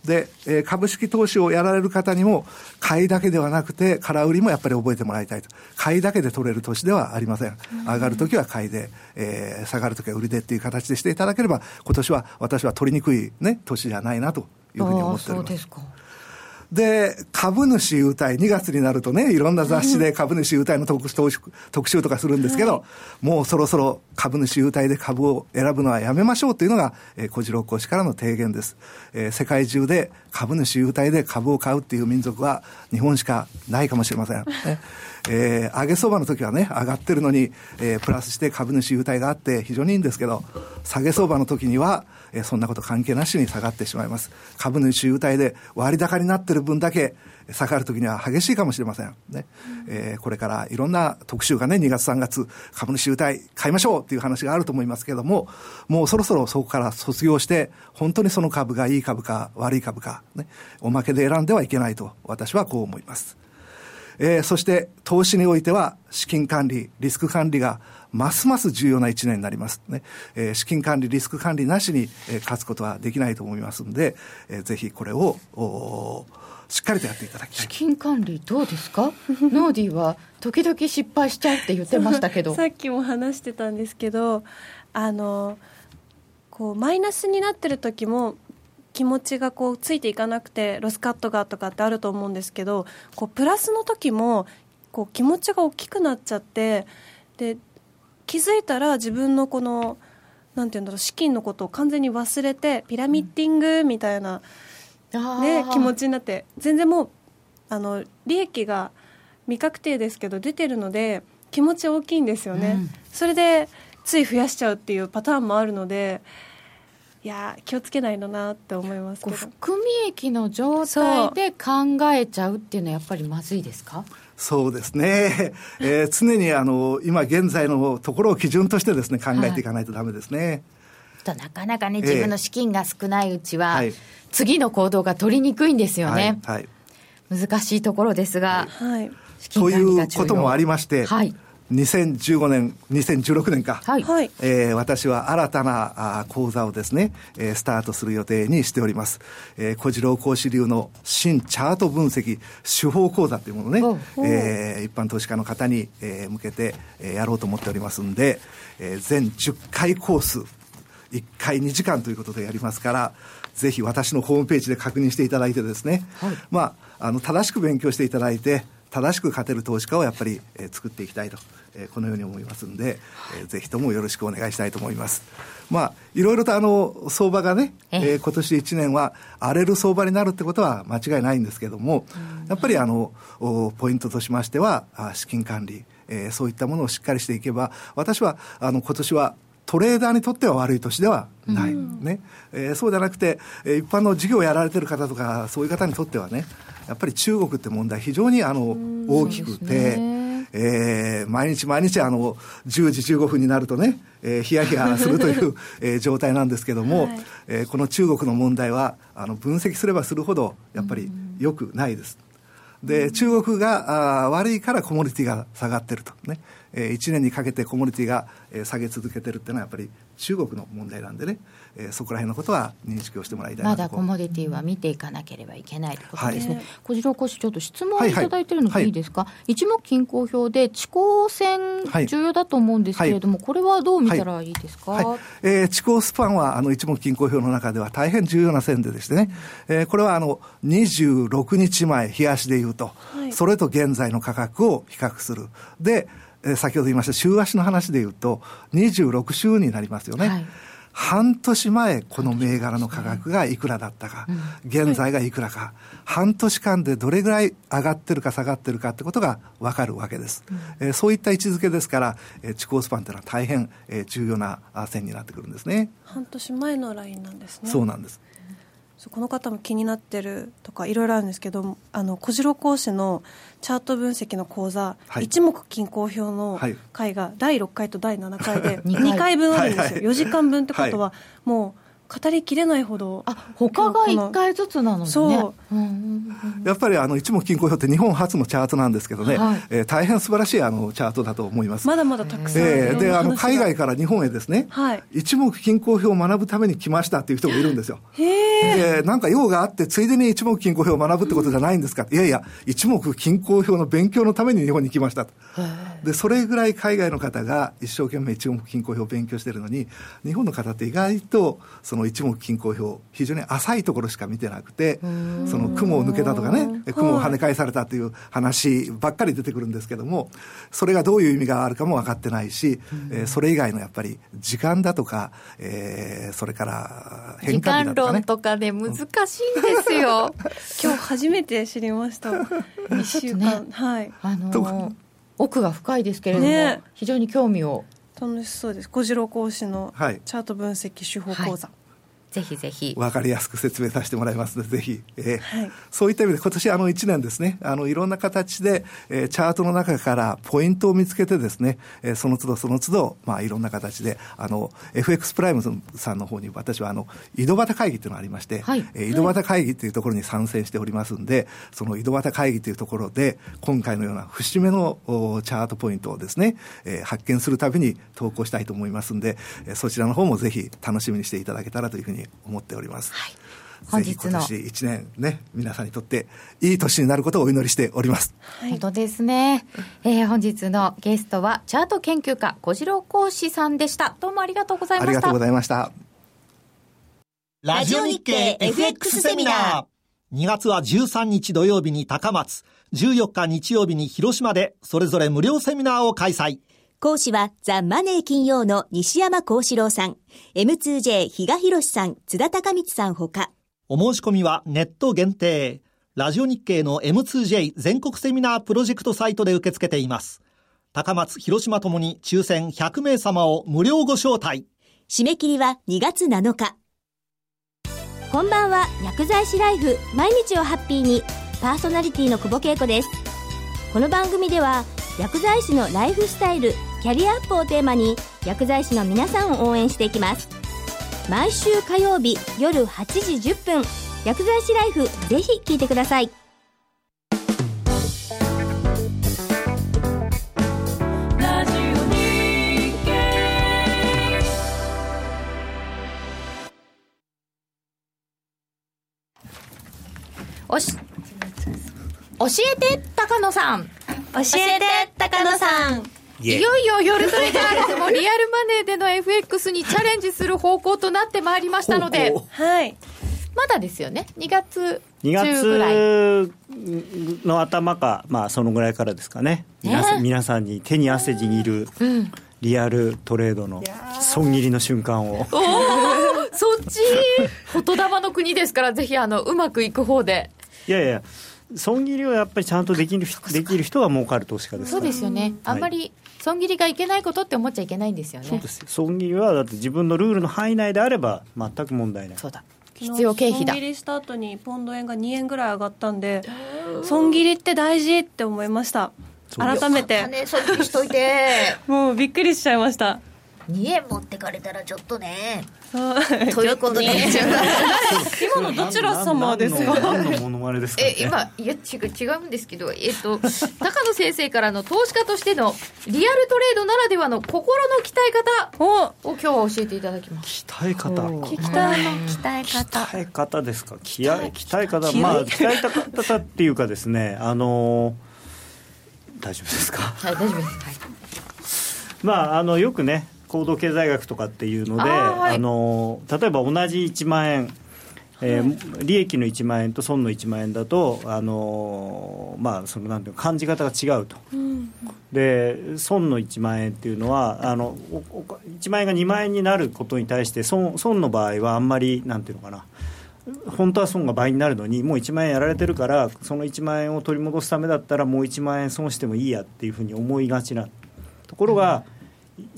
で、えー、株式投資をやられる方にも、買いだけではなくて、空売りもやっぱり覚えてもらいたいと。買いだけで取れる年ではありません。上がるときは買いで、えー、下がるときは売りでっていう形でしていただければ、今年は私は取りにくいね、年じゃないなというふうに思っております。ですか。で、株主優待、2月になるとね、いろんな雑誌で株主優待の特特集とかするんですけど、はい、もうそろそろ株主優待で株を選ぶのはやめましょうというのが、えー、小次郎講師からの提言です。えー、世界中で株主優待で株を買うっていう民族は日本しかないかもしれません。ねえー、上げ相場の時はね、上がってるのに、えー、プラスして株主優待があって非常にいいんですけど、下げ相場の時には、えー、そんなこと関係なしに下がってしまいます。株主優待で割高になってる分だけ、下がるときには激しいかもしれません。ね。えー、これからいろんな特集がね、2月3月、株主優待買いましょうっていう話があると思いますけれども、もうそろそろそこから卒業して、本当にその株がいい株か悪い株か、ね、おまけで選んではいけないと、私はこう思います。えー、そして投資においては資金管理、リスク管理がますます重要な1年になりますね、えー、資金管理リスク管理なしに、えー、勝つことはできないと思いますんで、えー、ぜひこれをしっかりとやっていただきたい。資金管理どうですか？ノーディーは時々失敗しちゃうって言ってましたけど。さっきも話してたんですけどあのこうマイナスになってる時も気持ちがこうついていかなくてロスカットがとかってあると思うんですけどこうプラスの時もこう気持ちが大きくなっちゃってで気づいたら自分のこのなんていうんだろう資金のことを完全に忘れてピラミッティングみたいな、ね、気持ちになって全然もうあの利益が未確定ですけど出てるので気持ち大きいんですよね、うん、それでつい増やしちゃうっていうパターンもあるのでいや気をつけないのなって思いますけど。含み益の状態で考えちゃうっていうのはやっぱりまずいですか？そうですね、えー、常にあの今現在のところを基準としてですね考えていかないとだめですね。となかなかね、自分の資金が少ないうちは、次の行動が取りにくいんですよね。はい、はい、難しいところですが、はい、ということもありまして、はい、2015年、2016年か、はい。えー、私は新たなあ講座をですね、えー、スタートする予定にしております。えー、小次郎講師流の新チャート分析手法講座というものね、えー、一般投資家の方に、えー、向けて、えー、やろうと思っておりますんで、えー、全10回コース、1回2時間ということでやりますから、ぜひ私のホームページで確認していただいてですね、はい、まあ、あの、正しく勉強していただいて、正しく勝てる投資家をやっぱり、えー、作っていきたいと、えー、このように思いますんで、えー、ぜひともよろしくお願いしたいと思います。まあ、いろいろとあの、相場がね、えー、今年1年は荒れる相場になるってことは間違いないんですけども、やっぱりあの、ポイントとしましては、資金管理、えー、そういったものをしっかりしていけば、私は、あの、今年はトレーダーにとっては悪い年ではない、うん、ね。えー、そうじゃなくて、一般の事業をやられてる方とか、そういう方にとってはね、やっぱり中国って問題、非常にあの大きくて、えー、毎日毎日あの10時15分になるとね、えー、ヒヤヒヤするという、えー、状態なんですけども、はい、えー、この中国の問題はあの分析すればするほどやっぱりよくないです。で中国があ悪いからコモディティが下がってると。ね、えー、1年にかけてコモディティが、えー、下げ続けてるっていうのはやっぱり中国の問題なんでね、えー、そこら辺のことは認識をしてもらいたいまだコモディティは見ていかなければいけないということですね、はい、小次郎講師ちょっと質問いただいてるのでい。いですか、はいはい、一目均衡表で地高線重要だと思うんですけれども、はい、これはどう見たらいいですか、はい。えー、地高スパンはあの一目均衡表の中では大変重要な線ででしてね、えー、これはあの26日前冷やしでいうと、それと現在の価格を比較する。で先ほど言いました週足の話でいうと26週になりますよね、はい半年前この銘柄の価格がいくらだったか、現在がいくらか、半年間でどれぐらい上がってるか下がってるかってことが分かるわけです。えそういった位置づけですから、え地高スパンというのは大変、え重要な線になってくるんですね。半年前のラインなんですね。そうなんです。この方も気になってるとかいろいろあるんですけどあの小次郎講師のチャート分析の講座、はい、一目均衡表の回が第6回と第7回で 2回。分あるんですよ、はい。はい、4時間分ってことは、もう語りきれないほど。あ他が1回ずつなのね。そう、やっぱりあの一目均衡表って日本初のチャートなんですけどね、はい、えー、大変素晴らしいあのチャートだと思います。まだまだたくさん、えー、であの海外から日本へですね、はい、一目均衡表を学ぶために来ましたっていう人もいるんですよ。へえなんか用があってついでに一目均衡表を学ぶってことじゃないんですか、いやいや一目均衡表の勉強のために日本に来ましたと。でそれぐらい海外の方が一生懸命一目均衡表を勉強してるのに日本の方って意外とその一目均衡表非常に浅いところしか見てなくてその雲を抜けたとかね雲を跳ね返されたという話ばっかり出てくるんですけどもそれがどういう意味があるかも分かってないし、えー、それ以外のやっぱり時間だとか、えー、それから変化だとか、ね、時間論とかで難しいんですよ。今日初めて知りました。1週間、ね、はい。あのー、奥が深いですけれども、ね、非常に興味を。楽しそうです。小次郎講師のチャート分析手法講座、はいぜひぜひ。わかりやすく説明させてもらいますので、ぜひ、えーはい、そういった意味で今年あの1年ですね、あのいろんな形で、えー、チャートの中からポイントを見つけてですね、えー、その都度その都度、まあいろんな形で、あの、FX プライムさんの方に私はあの、井戸端会議というのがありまして、はい、えー、井戸端会議というところに参戦しておりますんで、その井戸端会議というところで、今回のような節目のチャートポイントをですね、えー、発見するたびに投稿したいと思いますんで、えー、そちらの方もぜひ楽しみにしていただけたらというふうに思っております。はい。本日の今年1年ね皆さんにとっていい年になることをお祈りしております、はい、本当ですね、えー、本日のゲストはチャート研究家小次郎講師さんでした。どうもありがとうございました。ありがとうございました。ラジオ日経 FX セミナー。2月は13日土曜日に高松。14日日曜日に広島でそれぞれ無料セミナーを開催講師はザ・マネー金曜の西山幸四郎さん、M2J 比嘉博さん、津田隆光さんほか。お申し込みはネット限定。ラジオ日経の M2J 全国セミナープロジェクトサイトで受け付けています。高松、広島ともに抽選100名様を無料ご招待。締め切りは2月7日。こんばんは、薬剤師ライフ、毎日をハッピーに、パーソナリティの久保恵子です。この番組では、薬剤師のライフスタイル、キャリアアップをテーマに薬剤師の皆さんを応援していきます。毎週火曜日夜8時10分薬剤師ライフぜひ聞いてください。おし教えて高野さん。教えて高野さん。いよいよ夜トレガールズもリアルマネーでの FX にチャレンジする方向となってまいりましたので、はい。まだですよね、2月2月の頭か、まあ、そのぐらいからですかね、皆さん皆さんに手に汗握る、リアルトレードの損切りの瞬間を。そっち、言霊の国ですから、ぜひあのうまくいく方で。いやいや損切りをやっぱりちゃんとできるできる人が儲かる投資家ですそうですよね、あんまり損切りがいけないことって思っちゃいけないんですよね。そうです。損切りはだって自分のルールの範囲内であれば全く問題ない。そうだ。必要経費だ。損切りした後にポンド円が2円ぐらい上がったんで損切りって大事って思いました。改めて、ね、損切りしといて。もうびっくりしちゃいました2円持ってかれたらちょっとね。ということで。今のどちら様ですか？何のモノマネですか、ね、え今いや違う違うんですけどえっと高野先生からの投資家としてのリアルトレードならではの心の鍛え方を今日は教えていただきます。鍛え方。鍛え鍛え方。鍛え方ですか？鍛え鍛え方。まあ鍛え方っていうかですねあの大丈夫ですか？はい大丈夫です。はい。まああのよくね行動経済学とかっていうのであ、はい、あの例えば同じ1万円えー、利益の1万円と損の1万円だと、あのー、まあ、そのなんていう感じ方が違うと、うん、で損の1万円っていうのはあの1万円が2万円になることに対して損損の場合はあんまりなんていうのかな本当は損が倍になるのにもう1万円やられてるからその1万円を取り戻すためだったらもう1万円損してもいいやっていうふうに思いがちなところが、うん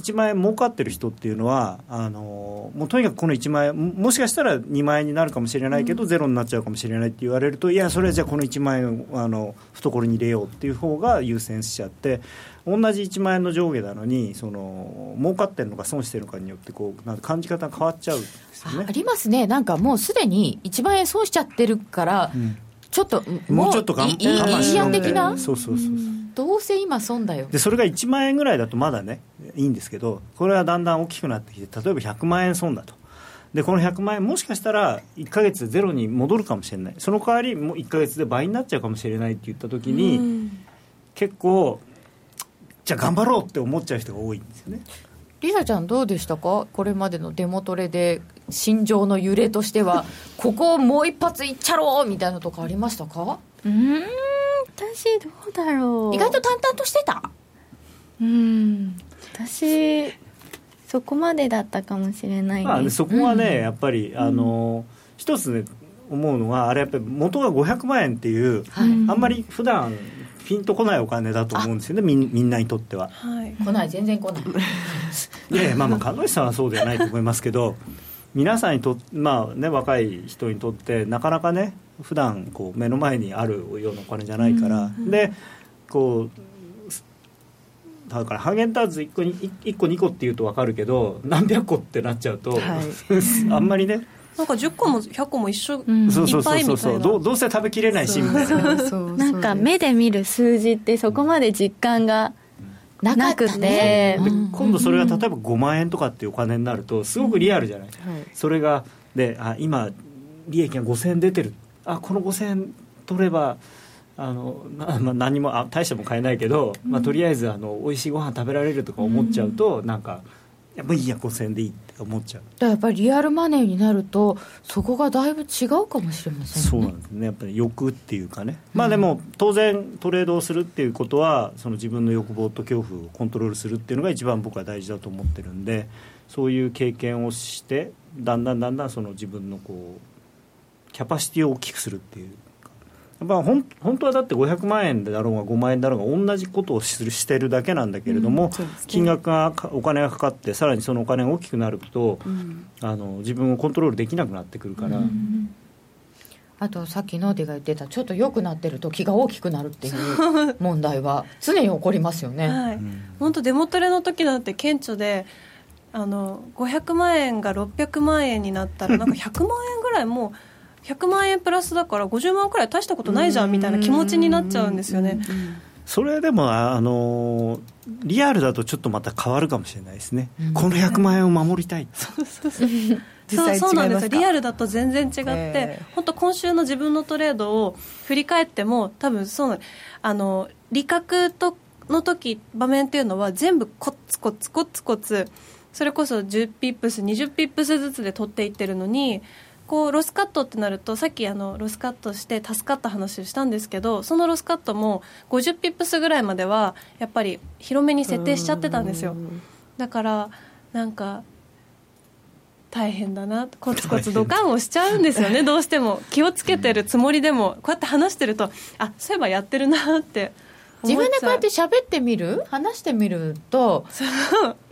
1万円儲かってる人っていうのはあのもうとにかくこの1万円もしかしたら2万円になるかもしれないけど、うん、ゼロになっちゃうかもしれないって言われるといやそれはじゃあこの1万円をあの懐に入れようっていう方が優先しちゃって同じ1万円の上下なのにその儲かってるのか損してるのかによってこうなんか感じ方が変わっちゃうんですよね。ありますね。なんかもうすでに1万円損しちゃってるから、うんちょっともうちょっと我慢的な？そうそうそうどうせ今損だよ。でそれが1万円ぐらいだとまだねいいんですけどこれはだんだん大きくなってきて例えば100万円損だと。でこの100万円もしかしたら1か月ゼロに戻るかもしれない。その代わりもう1か月で倍になっちゃうかもしれないって言った時に結構じゃあ頑張ろうって思っちゃう人が多いんですよね。リサちゃんどうでしたか？これまでのデモトレで心情の揺れとしては ここをもう一発いっちゃろうみたいなとこありましたか？うん私どうだろう。意外と淡々としてた？うん私そこまでだったかもしれないまあ、そこはね、うん、やっぱりあの、うん、一つね思うのはあれやっぱり元が500万円っていう、はい、あんまり普段ピンとこないお金だと思うんですよねみみんなにとっては、はい、来ない全然来ない。いやまあまあ鹿野さんはそうではないと思いますけど皆さんにとまあね若い人にとってなかなかね普段こう目の前にあるようなお金じゃないから、でこうだからハーゲンダッツ1個 ,1 個2個っていうと分かるけど何百個ってなっちゃうと、はい、あんまりねなんか10個も100個も一緒、うん、そうそうそう。そうどどうせ食べきれないしみたいな。なんか目で見る数字ってそこまで実感がなくて、ねうん、今度それが例えば5万円とかっていうお金になるとすごくリアルじゃない、うん。はい、それがであ今利益が5000円出てる。あこの5000円取ればあのな、まあ、何もあ大しても買えないけど、まあ、とりあえずあの美味しいご飯食べられるとか思っちゃうと、うん、なんかやっぱいいや5000円でいいって思っちゃう。やっぱりリアルマネーになるとそこがだいぶ違うかもしれませんね。そうなんですね。やっぱり欲っていうかね、まあでも当然トレードをするっていうことはその自分の欲望と恐怖をコントロールするっていうのが一番僕は大事だと思ってるんでそういう経験をしてだんだんだんだんその自分のこうキャパシティを大きくするっていうまあ、本当はだって500万円だろうが5万円だろうが同じことをするしてるだけなんだけれども、うんね、金額がお金がかかってさらにそのお金が大きくなると、うん、あの自分をコントロールできなくなってくるから。うん、あとさっきノーディが言ってたちょっと良くなってると気が大きくなるっていう 問題は常に起こりますよね。はい、本当デモトレの時なんて顕著であの500万円が600万円になったらなんか100万円ぐらいもう100万円プラスだから50万くらい大したことないじゃんみたいな気持ちになっちゃうんですよね。それでもあのリアルだとちょっとまた変わるかもしれないですね、うん、この100万円を守りたい。そうそうそう。そうそうなんですリアルだと全然違って、本当今週の自分のトレードを振り返っても多分そうあの利確との時場面っていうのは全部コツコツコツコツそれこそ10ピップス20ピップスずつで取っていってるのにこうロスカットってなるとさっきあのロスカットして助かった話をしたんですけどそのロスカットも50ピップスぐらいまではやっぱり広めに設定しちゃってたんですよ。だからなんか大変だなコツコツドカンをしちゃうんですよね。どうしても。気をつけてるつもりでも。こうやって話してるとあそういえばやってるなって。自分でこうやって喋ってみる？話してみると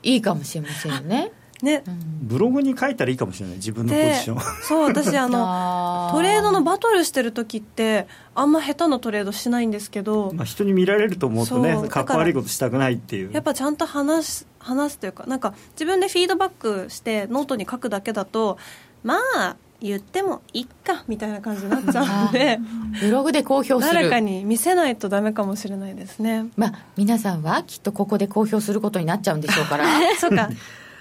いいかもしれませんよねね、ブログに書いたらいいかもしれない。自分のポジション。そう私あの トレードのバトルしてる時ってあんま下手なトレードしないんですけど、まあ、人に見られると思うとねかっこ悪いことしたくないっていう。やっぱちゃんと話す話すというかなんか自分でフィードバックしてノートに書くだけだとまあ言ってもいっかみたいな感じになっちゃうんで ブログで公表する。誰かに見せないとダメかもしれないですね。まあ皆さんはきっとここで公表することになっちゃうんでしょうから。そうか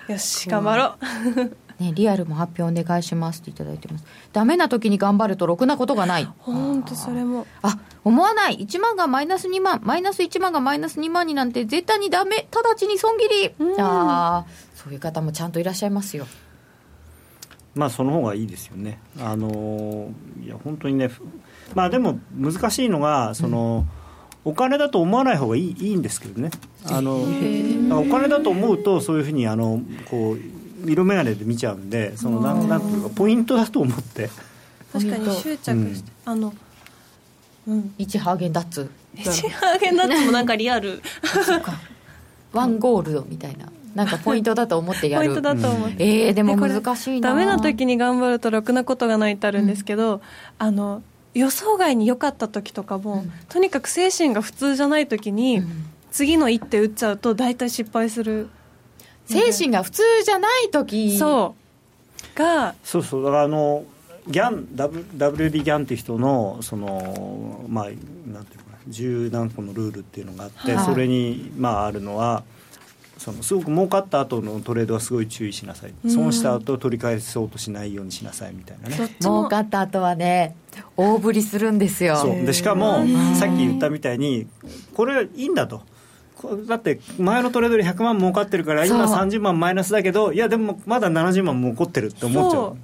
よし頑張ろう。ね、リアルも発表お願いしますっていただいてます。ダメな時に頑張るとろくなことがない。本当それも。あ思わない。1万がマイナス2万マイナス1万がマイナス2万になんて絶対にダメ。直ちに損切り、うん、ああそういう方もちゃんといらっしゃいますよ。まあその方がいいですよね。あのいや本当にねまあでも難しいのがその、うんお金だと思わない方がいいいいんですけどね。あのお金だと思うとそういうふうにあのこう色眼鏡で見ちゃうんでそのなんなんていうかポイントだと思って。確かに執着して、うん、あのうん。1ハーゲンダッツ。1ハーゲンダッツもなんかリアル。ワンゴールドみたいな。なんかポイントだと思ってやる。ポイントだと思って、えー、でも難しいな。ダメな時に頑張るとろくなことがないってあるんですけど、うん、あの予想外に良かった時とかも、うん、とにかく精神が普通じゃない時に、うん、次の一手打っちゃうと大体失敗する。精神が普通じゃない時。そう。がそうそう。だからあのギャン WD ギャンっていう人のそのまあなんていうか十何個のルールっていうのがあって、はい、それにまああるのはそのすごく儲かった後のトレードはすごい注意しなさい、損した後取り返そうとしないようにしなさいみたいなね。儲かった後はね大振りするんですよ。でしかもさっき言ったみたいにこれいいんだと。だって前のトレードで100万儲かってるから今30万マイナスだけどいやでもまだ70万も起こってるって思っちゃう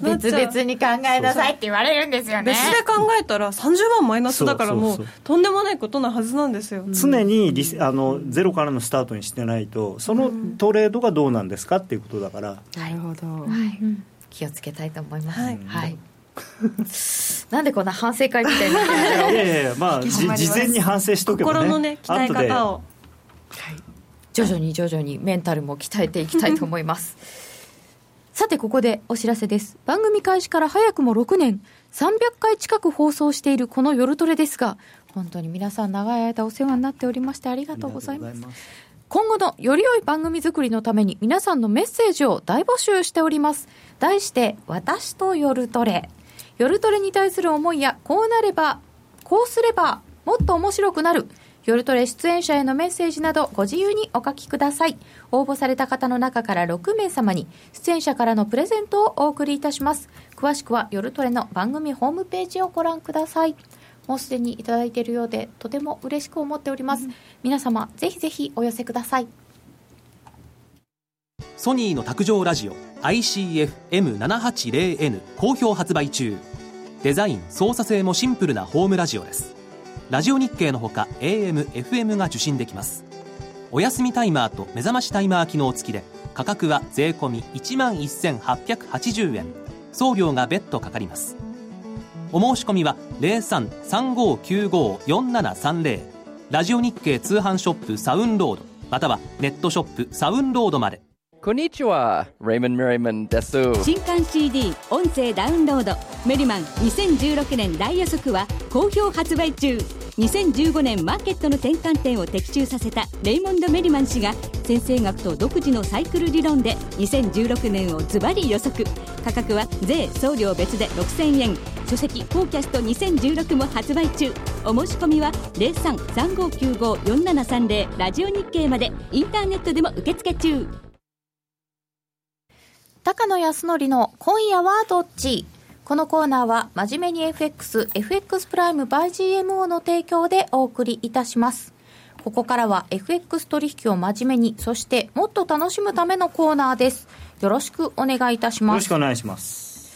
別々に考えなさいって言われるんですよね。別で考えたら30万マイナスだからもうとんでもないことなはずなんですよ。常にリあのゼロからのスタートにしてないとそのトレードがどうなんですかっていうことだから、なるほど、はい、気をつけたいと思います、はい、はい。なんでこんな反省会みたいにないやいやまあ事前に反省しとけばね。心のね鍛え方を、はい、徐々に徐々にメンタルも鍛えていきたいと思いますさてここでお知らせです。番組開始から早くも6年。300回近く放送しているこの夜トレですが本当に皆さん長い間お世話になっておりましてありがとうございます。今後のより良い番組作りのために皆さんのメッセージを大募集しております。題して私と夜トレ。夜トレに対する思いやこうなればこうすればもっと面白くなる。夜トレ出演者へのメッセージなどご自由にお書きください。応募された方の中から6名様に出演者からのプレゼントをお送りいたします。詳しくは夜トレの番組ホームページをご覧ください。もうすでにいただいているようでとても嬉しく思っております。うん、皆様ぜひぜひお寄せください。ソニーの卓上ラジオ ICF-M780N 好評発売中。デザイン操作性もシンプルなホームラジオです。ラジオ日経のほか AM、FM が受信できます。お休みタイマーと目覚ましタイマー機能付きで価格は税込1万1880円。送料が別途かかります。お申し込みは0335954730ラジオ日経通販ショップサウンロードまたはネットショップサウンロードまで。こんにちは、レイモン・メリマンです。新刊 CD 音声ダウンロード。メリマン2016年大予測は好評発売中。2015年マーケットの転換点を的中させたレイモンド・メリマン氏が先生学と独自のサイクル理論で2016年をズバリ予測。価格は税送料別で6000円。書籍「フォーキャスト2016」も発売中。お申し込みは0335954730ラジオ日経までインターネットでも受付中。高野康則の今夜はどっち？このコーナーは真面目に FX、FX プライム by GMO の提供でお送りいたします。ここからは FX 取引を真面目に、そしてもっと楽しむためのコーナーです。よろしくお願いいたします。よろしくお願いします。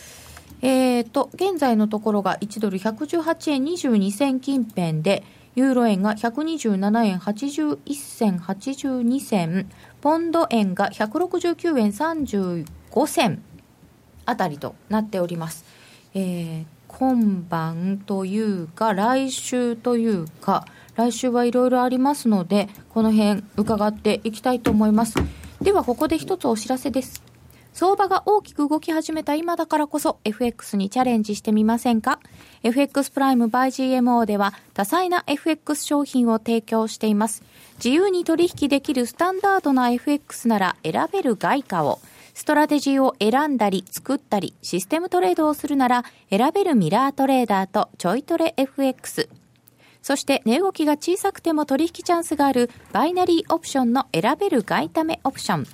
えーと、現在のところが1ドル118円22銭近辺で、ユーロ円が127円81銭82銭、ポンド円が169円5銭あたりとなっております。えー、今晩というか、来週というか、来週はいろいろありますので、この辺伺っていきたいと思います。では、ここで一つお知らせです。相場が大きく動き始めた今だからこそ FX にチャレンジしてみませんか ?FX プライム by GMO では多彩な FX 商品を提供しています。自由に取引できるスタンダードな FX なら選べる外貨をストラテジーを選んだり作ったりシステムトレードをするなら選べるミラートレーダーとちょいトレ FX。そして値動きが小さくても取引チャンスがあるバイナリーオプションの選べる外為オプション。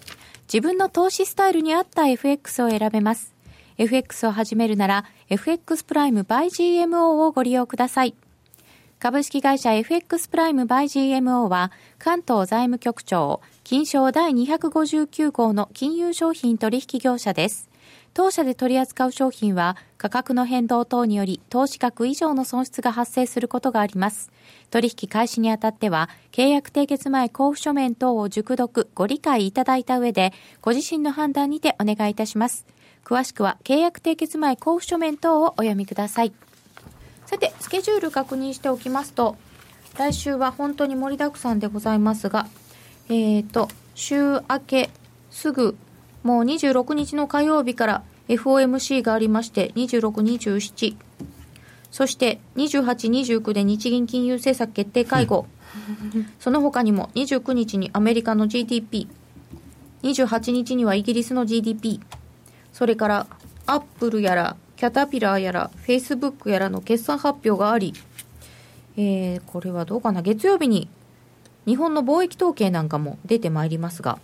自分の投資スタイルに合った FX を選べます。FX を始めるなら FX プライム by GMO をご利用ください。株式会社 FX プライム by GMO は関東財務局長金賞第259号の金融商品取引業者です。当社で取り扱う商品は価格の変動等により投資額以上の損失が発生することがあります。取引開始にあたっては契約締結前交付書面等を熟読ご理解いただいた上でご自身の判断にてお願いいたします。詳しくは契約締結前交付書面等をお読みください。さて、スケジュール確認しておきますと、来週は本当に盛りだくさんでございますが、えっ、ー、と、週明けすぐ、もう26日の火曜日から FOMC がありまして、26、27、そして28、29で日銀金融政策決定会合、その他にも29日にアメリカの GDP、28日にはイギリスの GDP、それからアップルやらキャタピラーやらフェイスブックやらの決算発表があり、えー、これはどうかな？月曜日に日本の貿易統計なんかも出てまいりますが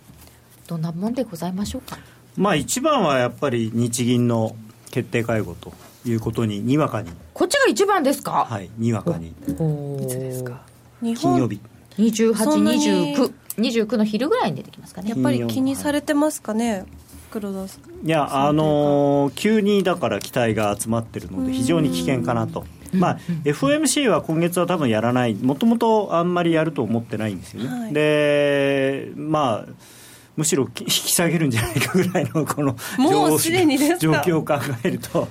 どんなもんでございましょうか？まあ一番はやっぱり日銀の決定会合ということににわかに。こっちが一番ですか？はいにわかに。いつですか？金曜日。2829 29の昼ぐらいに出てきますかねやっぱり。気にされてますかね、黒田さん。いやあのー、急にだから期待が集まってるので非常に危険かなとまあ、FOMC は今月は多分やらない、もともとあんまりやると思ってないんですよね。はい、でまあむしろ 引き下げるんじゃないかぐらいのこのもうすでに状況を考えると。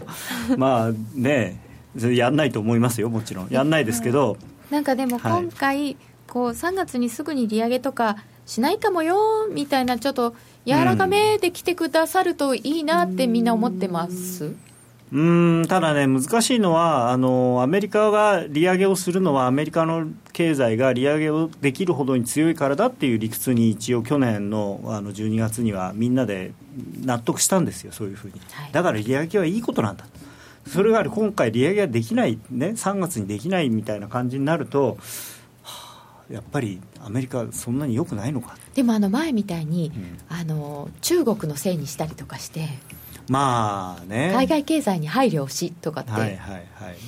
まあねやんないと思いますよもちろん。やんないですけど、なんかでも今回、はい、こう3月にすぐに利上げとかしないかもよみたいなちょっと柔らかめで来てくださるといいなってみんな思ってます？うんただね、難しいのはあの、アメリカが利上げをするのは、アメリカの経済が利上げをできるほどに強いからだっていう理屈に、一応、去年のあの12月にはみんなで納得したんですよ、そういうふうに。だから利上げはいいことなんだそれが今回、利上げができない、ね、3月にできないみたいな感じになると、はあ、やっぱりアメリカ、そんなによくないのかでもあの前みたいに、うん、あの中国のせいにしたりとかして。まあね、海外経済に配慮しとかって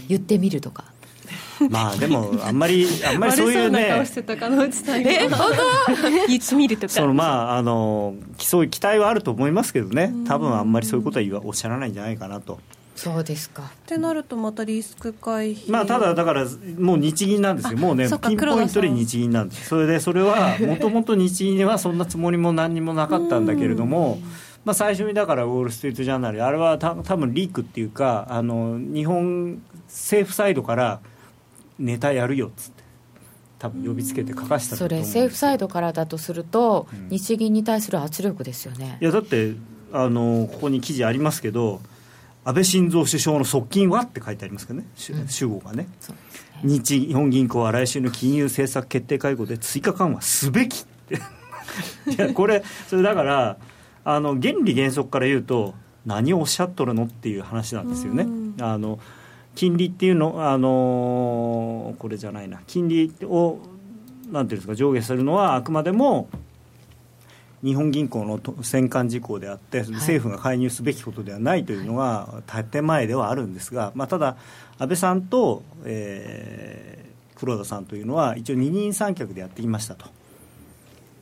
言ってみるとか。まあでもあんまりあんまりそういうね。顔してたかの内さんえ本当？言ってみるとか。そのまああのそういう期待はあると思いますけどね。多分あんまりそういうことはおっしゃらないんじゃないかなと。そうですか。ってなるとまたリスク回避。まあただだからもう日銀なんですよ。もうねピンポイントで日銀なんです。それでそれはもともと日銀はそんなつもりも何にもなかったんだけれども。まあ、最初にだからウォール・ストリート・ジャーナルあれはた多分リークっていうかあの日本政府サイドからネタやるよっつって多分呼びつけて書かしたそれ政府サイドからだとすると、うん、日銀に対する圧力ですよね。いやだってあのここに記事ありますけど安倍晋三首相の側近はって書いてありますけどね、うん、主語がね、ね、日本銀行は来週の金融政策決定会合で追加緩和すべきって。いやこれそれだからあの原理原則から言うと何をおっしゃっとるのっていう話なんですよね。あの金利っていうのあのこれじゃないな金利をなんていうんですか上下するのはあくまでも日本銀行の戦艦事項であって、政府が介入すべきことではないというのが建前ではあるんですが、まあ、ただ、安倍さんと、えー、黒田さんというのは、一応、二人三脚でやってきましたと。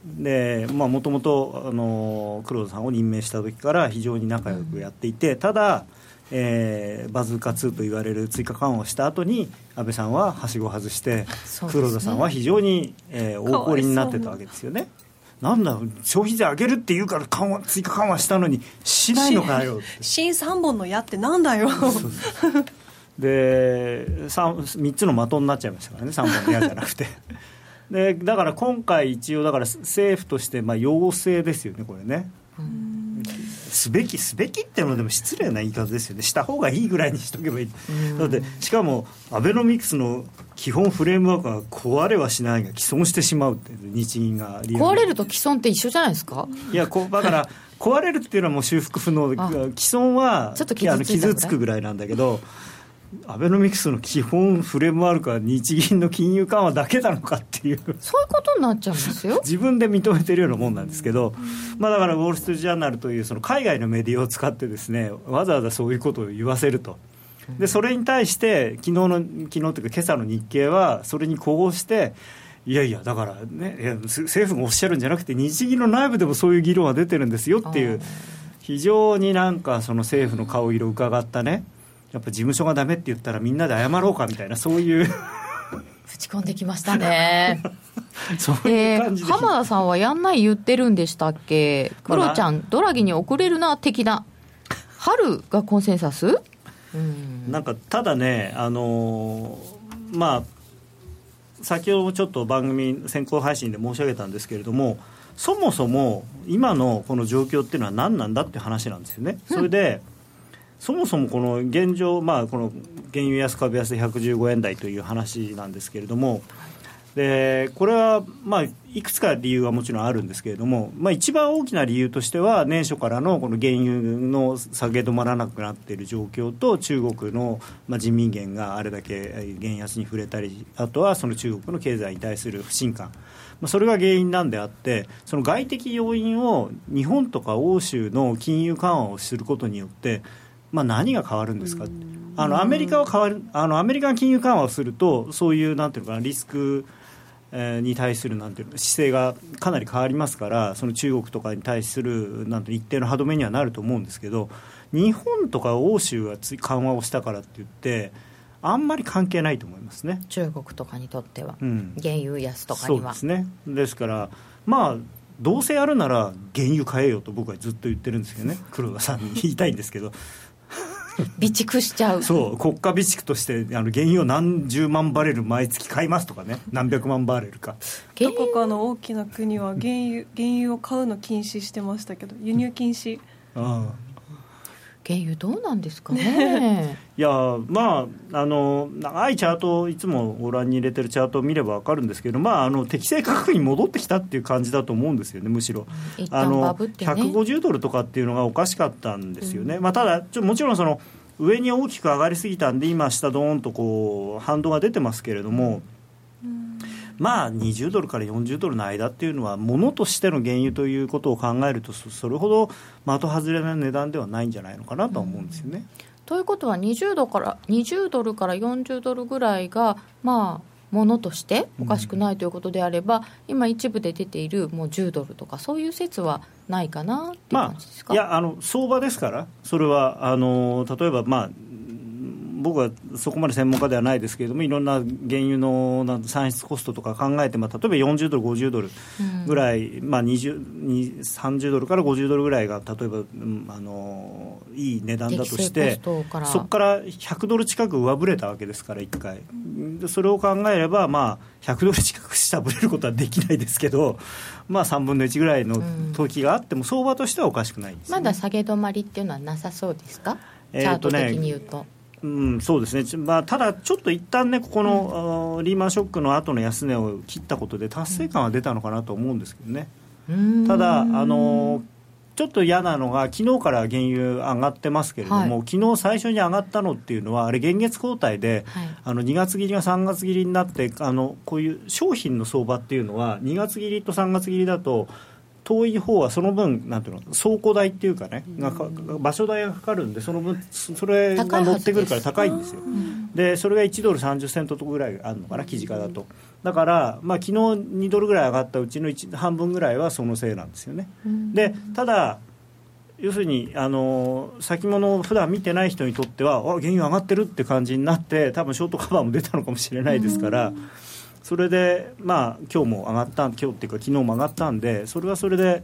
でもともと黒田さんを任命した時から非常に仲良くやっていて、ただ、えー、バズーカ2と言われる追加緩和をした後に安倍さんははしごを外して、黒田さんは非常に、えー、大氷になってたわけですよね。なんだ消費税上げるって言うから緩和追加緩和したのにしないのかよ新3本の矢ってなんだよ。で 3, 3つの的になっちゃいましたからね3本の矢じゃなくてでだから今回、一応、だから政府としてまあ要請ですよね、これね。すべきすべきっていうのでも失礼な言い方ですよね。した方がいいぐらいにしとけばいい。だってしかもアベノミクスの基本フレームワークが壊れはしないが既存してしまうって日銀が壊れると既存って一緒じゃないですか？いやこだから壊れるっていうのはもう修復不能で既存はちょっと傷つくぐらいなんだけどアベノミクスの基本フレームワークは日銀の金融緩和だけなのかっていう。そういうことになっちゃうんですよ。自分で認めてるようなもんなんですけど、まあ、だからウォール・ストリート・ジャーナルというその海外のメディアを使ってですねわざわざそういうことを言わせると。でそれに対して昨日の昨日というか今朝の日経はそれに呼応していやいやだからね政府がおっしゃるんじゃなくて日銀の内部でもそういう議論は出てるんですよっていう。非常になんかその政府の顔色を伺ったねやっぱ事務所がダメって言ったらみんなで謝ろうかみたいなそういう。打ち込んできましたね。そういう感じで、えー、浜田さんはやんない言ってるんでしたっけ？クロちゃん、ドラギに遅れるな的な。春がコンセンサス？うん。なんかただねあのー、まあ先ほどもちょっと番組先行配信で申し上げたんですけれどもそもそも今のこの状況っていうのは何なんだって話なんですよね。それで、そもそもこの現状、まあ、この原油安、株安115円台という話なんですけれども、でこれは、まあ、いくつか理由はもちろんあるんですけれども、まあ、一番大きな理由としては、年初からのこの原油の下げ止まらなくなっている状況と、中国の、まあ、人民元があれだけ原安に触れたり、あとはその中国の経済に対する不信感。まあ、それが原因なんであって、その外的要因を日本とか欧州の金融緩和をすることによって、まあ、何が変わるんですか、あのアメリカは変わるあのアメリカが金融緩和をすると、そういうなんていうのかな、リスク、えー、に対するなんていうの姿勢がかなり変わりますから、その中国とかに対するなんて一定の歯止めにはなると思うんですけど、日本とか欧州が緩和をしたからって言って、あんまり関係ないと思いますね。中国とかにとっては、うん、原油安とかには。そうですね。ですからまあどうせやるなら原油買えよと僕はずっと言ってるんですけどね。黒田さんに言いたいんですけど備蓄しちゃう。そう国家備蓄としてあの原油を何十万バレル毎月買いますとかね。何百万バレルか。どこかの大きな国は原油原油を買うの禁止してましたけど輸入禁止。ああ原油どうなんですかね？いやまああの長いチャートをいつもご覧に入れてるチャートを見れば分かるんですけど、まあ、あの適正価格に戻ってきたっていう感じだと思うんですよねむしろ、あの150ドルとかっていうのがおかしかったんですよね、うん、まあ、ただちょもちろんその上に大きく上がりすぎたんで今下ドーンとこう反動が出てますけれども、まあ、20ドルから40ドルの間っていうのは、ものとしての原油ということを考えると、それほど的外れな値段ではないんじゃないのかなと思うんですよね。ということは20ドから20ドルから40ドルぐらいが、まあ、ものとしておかしくないということであれば、うん、今、一部で出ているもう10ドルとか、そういう説はないかなまあ、いやあの、相場ですから、それはあの例えば、まあ、僕はそこまで専門家ではないですけれどもいろんな原油の産出コストとか考えて、まあ、例えば40ドル、50ドルぐらい、うん、まあ、30ドルから50ドルぐらいが例えば、うん、あのいい値段だとしてそこから100ドル近く上振れたわけですから1回。それを考えれば、まあ、100ドル近く下振れることはできないですけど、まあ、3分の1ぐらいの時があっても、相場としてはおかしくない、ね、まだ下げ止まりっていうのはなさそうですか、チャート的に言うと。うん、そうですね、まあ、ただ、ちょっと一旦ね、ここの、うん、リーマンショックの後の安値を切ったことで、達成感は出たのかなと思うんですけどね、ただ、あのちょっと嫌なのが、昨日から原油上がってますけれども、はい、昨日最初に上がったのっていうのは、あれ、現月交代で、はい、あの2月切りが3月切りになってあの、こういう商品の相場っていうのは、2月切りと3月切りだと、遠い方はその分なんていうの倉庫代っていうかね、うん、場所代がかかるんでその分それが乗ってくるから高いんですよ。でそれが1ドル30セントとぐらいあるのかな記事価だと。だから、まあ、昨日2ドルぐらい上がったうちの半分ぐらいはそのせいなんですよね。でただ要するにあの先物を普段見てない人にとってはあ原油上がってるって感じになって多分ショートカバーも出たのかもしれないですから、それで、まあ今日も上がった今日っていうか昨日も上がったんでそれはそれで、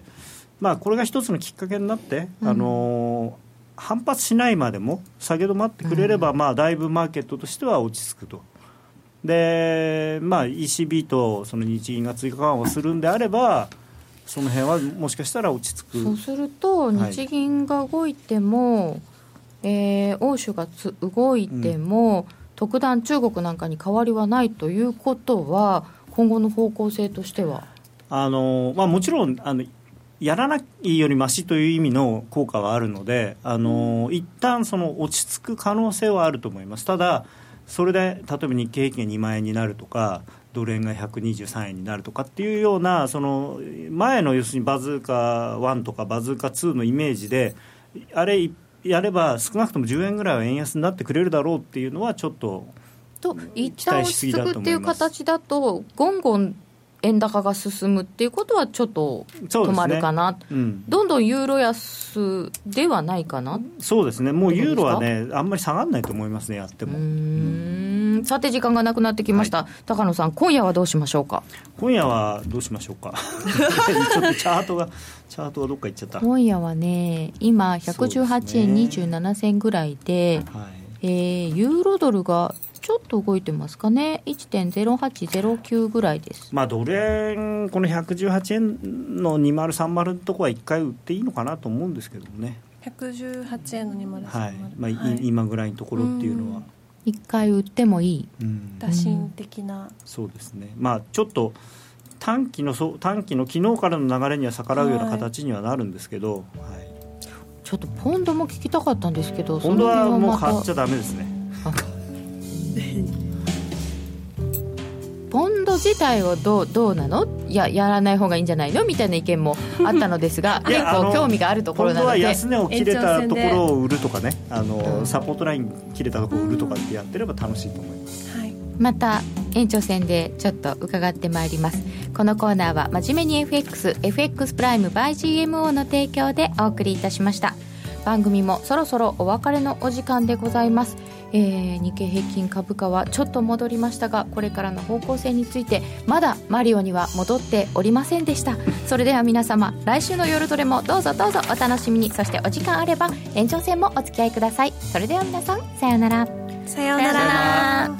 まあ、これが一つのきっかけになって、うん、あの反発しないまでも下げ止まってくれれば、うん、まあ、だいぶマーケットとしては落ち着くと。でまあ、ECB とその日銀が追加緩和をするんであればその辺はもしかしたら落ち着く。そうすると日銀が動いても、はい、えー、欧州がつ動いても、うん特段中国なんかに変わりはないということは今後の方向性としては？あの、まあ、もちろんあのやらないよりましという意味の効果はあるのであの、うん、一旦その落ち着く可能性はあると思います。ただそれで例えば日経平均が2万円になるとかドル円が123円になるとかっていうようなその前の要するにバズーカ1とかバズーカ2のイメージであれ一やれば少なくとも10円ぐらいは円安になってくれるだろうっていうのはちょっとと一旦落ち着くっていう形だとゴンゴン円高が進むっていうことはちょっと止まるかな、ね。うん、どんどんユーロ安ではないかな。そうですね。もうユーロはねあんまり下がらないと思いますねやってもさて時間がなくなってきました、はい、高野さん今夜はどうしましょうか？今夜はどうしましょうか？ちょっとチャートがチャートがどっか行っちゃった。今夜はね今118円27銭ぐらいで、ね、はい、えー、ユーロドルがちょっと動いてますかね、1.0809ぐらいです、まあ、ドル円、この118円の2030のとこは1回売っていいのかなと思うんですけどもね。118円の2030、はい。まあ、はい、今ぐらいのところっていうのは。1回売ってもいい、うん、打診的な、そうですね、まあ、ちょっと短期の短期の昨日からの流れには逆らうような形にはなるんですけど、はい、ちょっとポンドも聞きたかったんですけど、ポンドはもう買っちゃだめですね。ポンド自体をどうどうなの？いややらない方がいいんじゃないの？みたいな意見もあったのですが結構興味があるところなので安値を切れたところを売るとかねあの、サポートライン切れたところを売るとかってやってれば楽しいと思います、はい、また延長戦でちょっと伺ってまいります。このコーナーは真面目に FXFX プライム by GMO の提供でお送りいたしました番組もそろそろお別れのお時間でございます。えー、日経平均株価はちょっと戻りましたがこれからの方向性についてまだマリオには戻っておりませんでした。それでは皆様来週の夜トレもどうぞどうぞお楽しみに。そしてお時間あれば延長戦もお付き合いください。それでは皆さんさようなら。さようなら